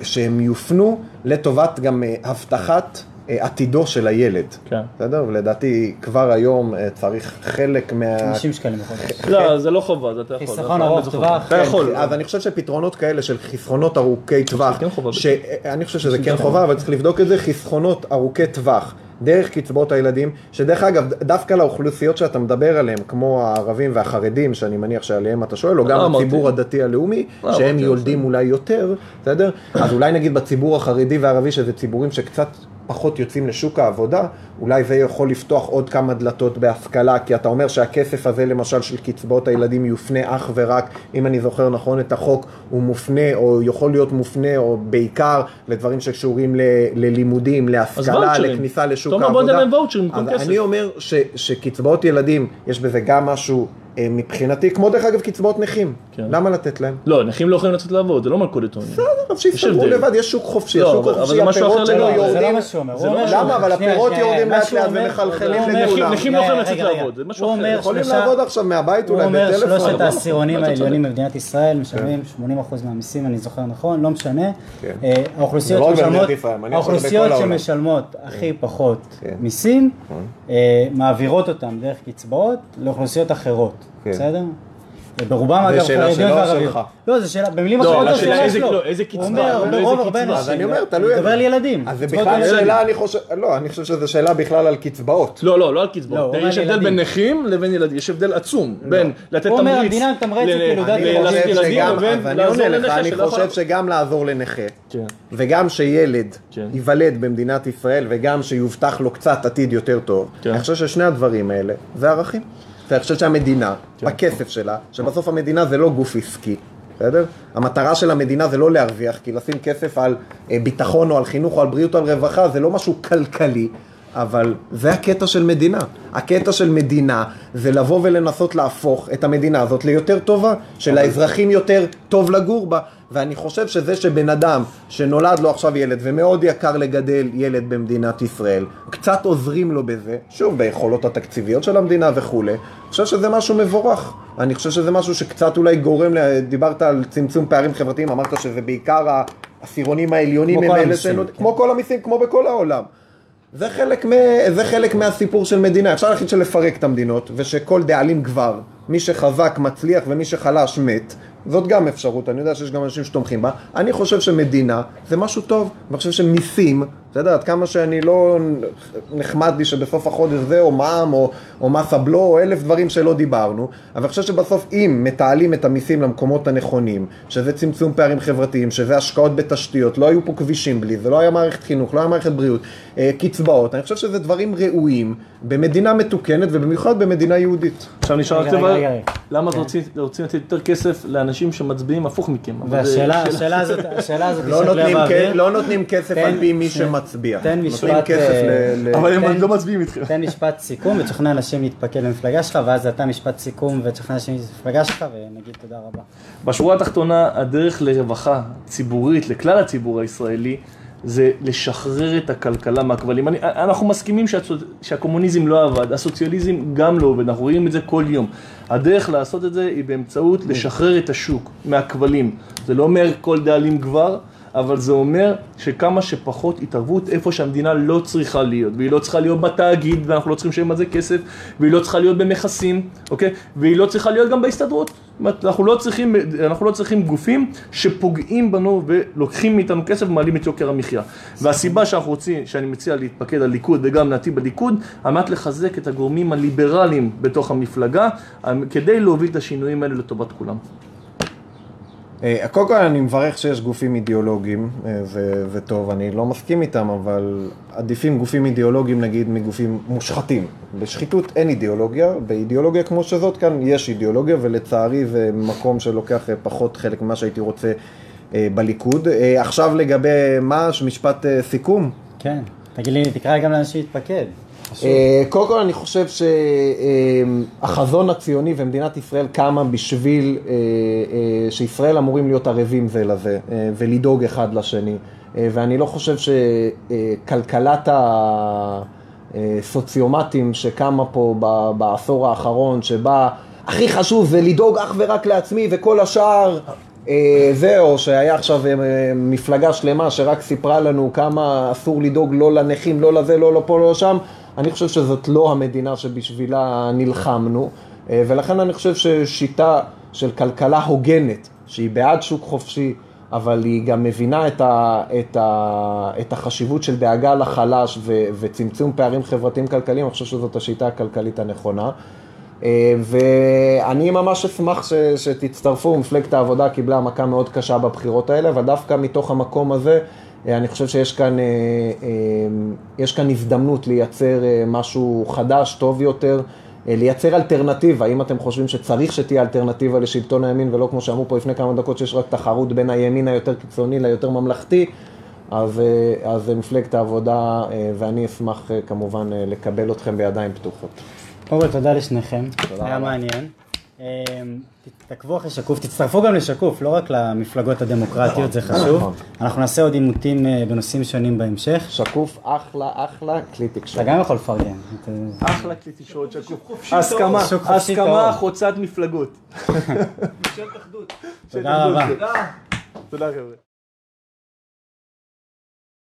שהם יופנו לטובת גם אה, הבטחת אה, עתידו של הילד. כן. בסדר? ולדעתי כבר היום אה, צריך חלק מה... 50 שקלים בחודש. לא, זה לא חובה, זה אתה יכול. חיסכון יכול, ארוך טווח. חובה. אתה יכול. אז אני חושב שפתרונות כאלה של חסכונות ארוכי טווח, כן. ש... אני חושב שזה כן חובה, אבל צריך לבדוק את זה, חסכונות ארוכי טווח, דרך קצבאות הילדים, שדרך אגב, דווקא לאוכלוסיות שאתה מדבר עליהן, כמו הערבים והחרדים, שאני מניח שעליהם אתה שואל, או גם לא. הציבור הדתי הלאומי, לא שהם יולדים אולי יותר, בסדר? אז אולי נגיד בציבור החרדי והערבי, שזה ציבורים שקצת פחות יוצאים לשוק העבודה, אולי זה יכול לפתוח עוד כמה דלתות בהשכלה, כי אתה אומר שהכסף הזה למשל של קצבאות הילדים יופנה אך ורק, אם אני זוכר נכון את החוק, הוא מופנה או יכול להיות מופנה או בעיקר לדברים שקשורים ל- ללימודים, להשכלה. לכניסה לשוק העבודה. אז. אני אומר ש, שקצבאות ילדים, יש בזה גם משהו מבחינתי, כמו דרך אגב קצבאות נכים. כן. למה לתת להם? לא, נכים לא יכולים לצאת לעבוד, זה לא מלכודת עוני. אז שיסתדרו. לבד, יש שוק חופשי, לא, השוק אבל- אבל החופשי, זה משהו הפירות שלו לגמרי. זה יורדים. לא מה שהוא אומר. הוא לא אומר למה? אבל הפירות יורדים לאט לאט אומר- ומחלחלים הוא אומר- לכולם. נכים לא יכולים לצאת. לעבוד, זה משהו הוא אחר. אומר יכולים לעבוד עכשיו מהבית הוא אולי אומר בטלפון. שלושת אבל- העשירונים אתה צודק. העליונים במדינת ישראל משלמים 80% מהמיסים, אני זוכר נכון, לא משנה. כן. אה, האוכלוסיות לא שמשלמות, הכי פחות כן. מיסים, אה, מעבירות אותם דרך קצבאות לאוכלוסיות אחרות, כן. בסדר? ברובם אגב וערביות. שלך? לא, זו שאלה, במילים לא, אחרות זו השאלה שאלה שלו. לא, איזה הוא קצבה, אומר, לא, איזה רוב הרבה קצבה. אנשים, אז אני אומר, תלוי הוא מדבר על ילדים. אז זה בכלל. שאלה, אני חושב, לא, אני חושב שזו שאלה בכלל על קצבאות. לא, לא, לא על לא, קצבאות. הוא אומר יש הבדל. בין נכים לבין ילדים, יש הבדל עצום בין לתת הוא אומר, תמריץ המדינה מתמרצת ילדים, לבין לעזור לנכה אני חושב שגם לעזור לנכה, כן. וגם שילד כן. ייוולד במדינת ישראל, וגם שיובטח לו קצת עתיד יותר טוב, כן. אני חושב ששני הדברים האלה זה ערכים. ואני חושב שהמדינה, כן. בכסף שלה, שבסוף המדינה זה לא גוף עסקי, בסדר? המטרה של המדינה זה לא להרוויח, כי לשים כסף על אה, ביטחון או על חינוך או על בריאות או על רווחה זה לא משהו כלכלי. אבל זה הקטע של מדינה. הקטע של מדינה זה לבוא ולנסות להפוך את המדינה הזאת ליותר טובה, שלאזרחים יותר טוב לגור בה. ואני חושב שזה שבן אדם שנולד לו עכשיו ילד ומאוד יקר לגדל ילד במדינת ישראל, קצת עוזרים לו בזה, שוב ביכולות התקציביות של המדינה וכולי, אני חושב שזה משהו מבורך. אני חושב שזה משהו שקצת אולי גורם, דיברת על צמצום פערים חברתיים, אמרת שזה בעיקר העשירונים העליונים כמו הם כל אלה שנות... כן. כמו כל המיסים, כמו בכל העולם. זה חלק, מ... זה חלק מהסיפור של מדינה. אפשר להחליט שלפרק את המדינות, ושכל דאלים גבר. מי שחזק מצליח ומי שחלש מת. זאת גם אפשרות, אני יודע שיש גם אנשים שתומכים בה. אני חושב שמדינה זה משהו טוב. אני חושב שמיסים, אתה יודע, עד כמה שאני לא נחמד לי שבסוף החודש זה או מע"מ או, או מס הבלו או אלף דברים שלא דיברנו, אבל אני חושב שבסוף אם מתעלים את המיסים למקומות הנכונים, שזה צמצום פערים חברתיים, שזה השקעות בתשתיות, לא היו פה כבישים בלי זה, לא היה מערכת חינוך, לא היה מערכת בריאות, אה, קצבאות, אני חושב שזה דברים ראויים במדינה מתוקנת ובמיוחד במדינה יהודית. עכשיו נשאר רק. למה לתת יותר כסף לאנשים שמצביעים הפוך מכם? והשאלה שאלה- השאלה הזאת, השאלה הזאת לא נותנים. לא נותנים כסף תן- על פי מי. שמצביע. תן משפט, כסף אה, ל... ל- אבל הם לא מצביעים איתכם. תן משפט סיכום ותשכנע אנשים להתפקד במפלגה שלך, ואז אתה משפט סיכום ותשכנע אנשים במפלגה שלך, ונגיד תודה רבה. בשורה התחתונה, הדרך לרווחה ציבורית, לכלל הציבור הישראלי, זה לשחרר את הכלכלה מהכבלים. אני, אנחנו מסכימים שהצו, שהקומוניזם לא עבד, הסוציאליזם גם לא עובד, אנחנו רואים את זה כל יום. הדרך לעשות את זה היא באמצעות לשחרר את השוק מהכבלים. זה לא אומר כל דאלים גבר, אבל זה אומר שכמה שפחות התערבות איפה שהמדינה לא צריכה להיות, והיא לא צריכה להיות בתאגיד, ואנחנו לא צריכים לשלם על זה כסף, והיא לא צריכה להיות במכסים, אוקיי? והיא לא צריכה להיות גם בהסתדרות. אנחנו לא צריכים, אנחנו לא צריכים גופים שפוגעים בנו ולוקחים מאיתנו כסף ומעלים את יוקר המחיה. והסיבה שאנחנו רוצים, שאני מציע להתפקד על ליכוד וגם להטיב בליכוד, על מנת לחזק את הגורמים הליברליים בתוך המפלגה, כדי להוביל את השינויים האלה לטובת כולם. אה, קודם כל אני מברך שיש גופים אידיאולוגיים, אה, זה, זה טוב, אני לא מסכים איתם, אבל עדיפים גופים אידיאולוגיים נגיד מגופים מושחתים. בשחיתות אין אידיאולוגיה, באידיאולוגיה כמו שזאת כאן יש אידיאולוגיה, ולצערי זה מקום שלוקח אה, פחות חלק ממה שהייתי רוצה בליכוד. עכשיו לגבי מה, משפט סיכום. כן, תגיד לי, תקרא גם לאנשים להתפקד. אה, קודם כל אני חושב שהחזון הציוני ומדינת ישראל קמה בשביל אה, אה, שישראל אמורים להיות ערבים זה לזה אה, ולדאוג אחד לשני. אה, ואני לא חושב שכלכלת הסוציומטים שקמה פה בעשור האחרון, שבה הכי חשוב זה לדאוג אך ורק לעצמי וכל השאר אה, זהו, שהיה עכשיו אה, מפלגה שלמה שרק סיפרה לנו כמה אסור לדאוג לא לנכים, לא לזה, לא לפה, לא לשם. אני חושב שזאת לא המדינה שבשבילה נלחמנו, אה, ולכן אני חושב ששיטה של כלכלה הוגנת, שהיא בעד שוק חופשי, אבל היא גם מבינה את, ה, את, ה, את החשיבות של דאגה לחלש ו, וצמצום פערים חברתיים כלכליים, אני חושב שזאת השיטה הכלכלית הנכונה. אה, ואני ממש אשמח ש, שתצטרפו, מפלגת העבודה קיבלה מכה מאוד קשה בבחירות האלה, אבל דווקא מתוך המקום הזה, אני חושב שיש כאן, אה, אה, יש כאן הזדמנות לייצר אה, משהו חדש, טוב יותר, אה, לייצר אלטרנטיבה. אם אתם חושבים שצריך שתהיה אלטרנטיבה לשלטון הימין, ולא כמו שאמרו פה לפני כמה דקות, שיש רק תחרות בין הימין היותר קיצוני ליותר ממלכתי, אז, אה, אז מפלגת העבודה, אה, ואני אשמח אה, כמובן אה, לקבל אתכם בידיים פתוחות. כל תודה לשניכם, היה רבה. מעניין. אמ, תעקבו אחרי שקוף, תצטרפו גם לשקוף, לא רק למפלגות הדמוקרטיות, זה חשוב. נכון. אנחנו נעשה עוד עימותים אה, בנושאים שונים בהמשך. שקוף, אחלה, אחלה, כלי אתה תקשורת. גם יכול לפרגן. אתה- אחלה כלי תקשורת שקוף. הסכמה. הסכמה חוצת מפלגות. תודה רבה. תודה חבר'ה.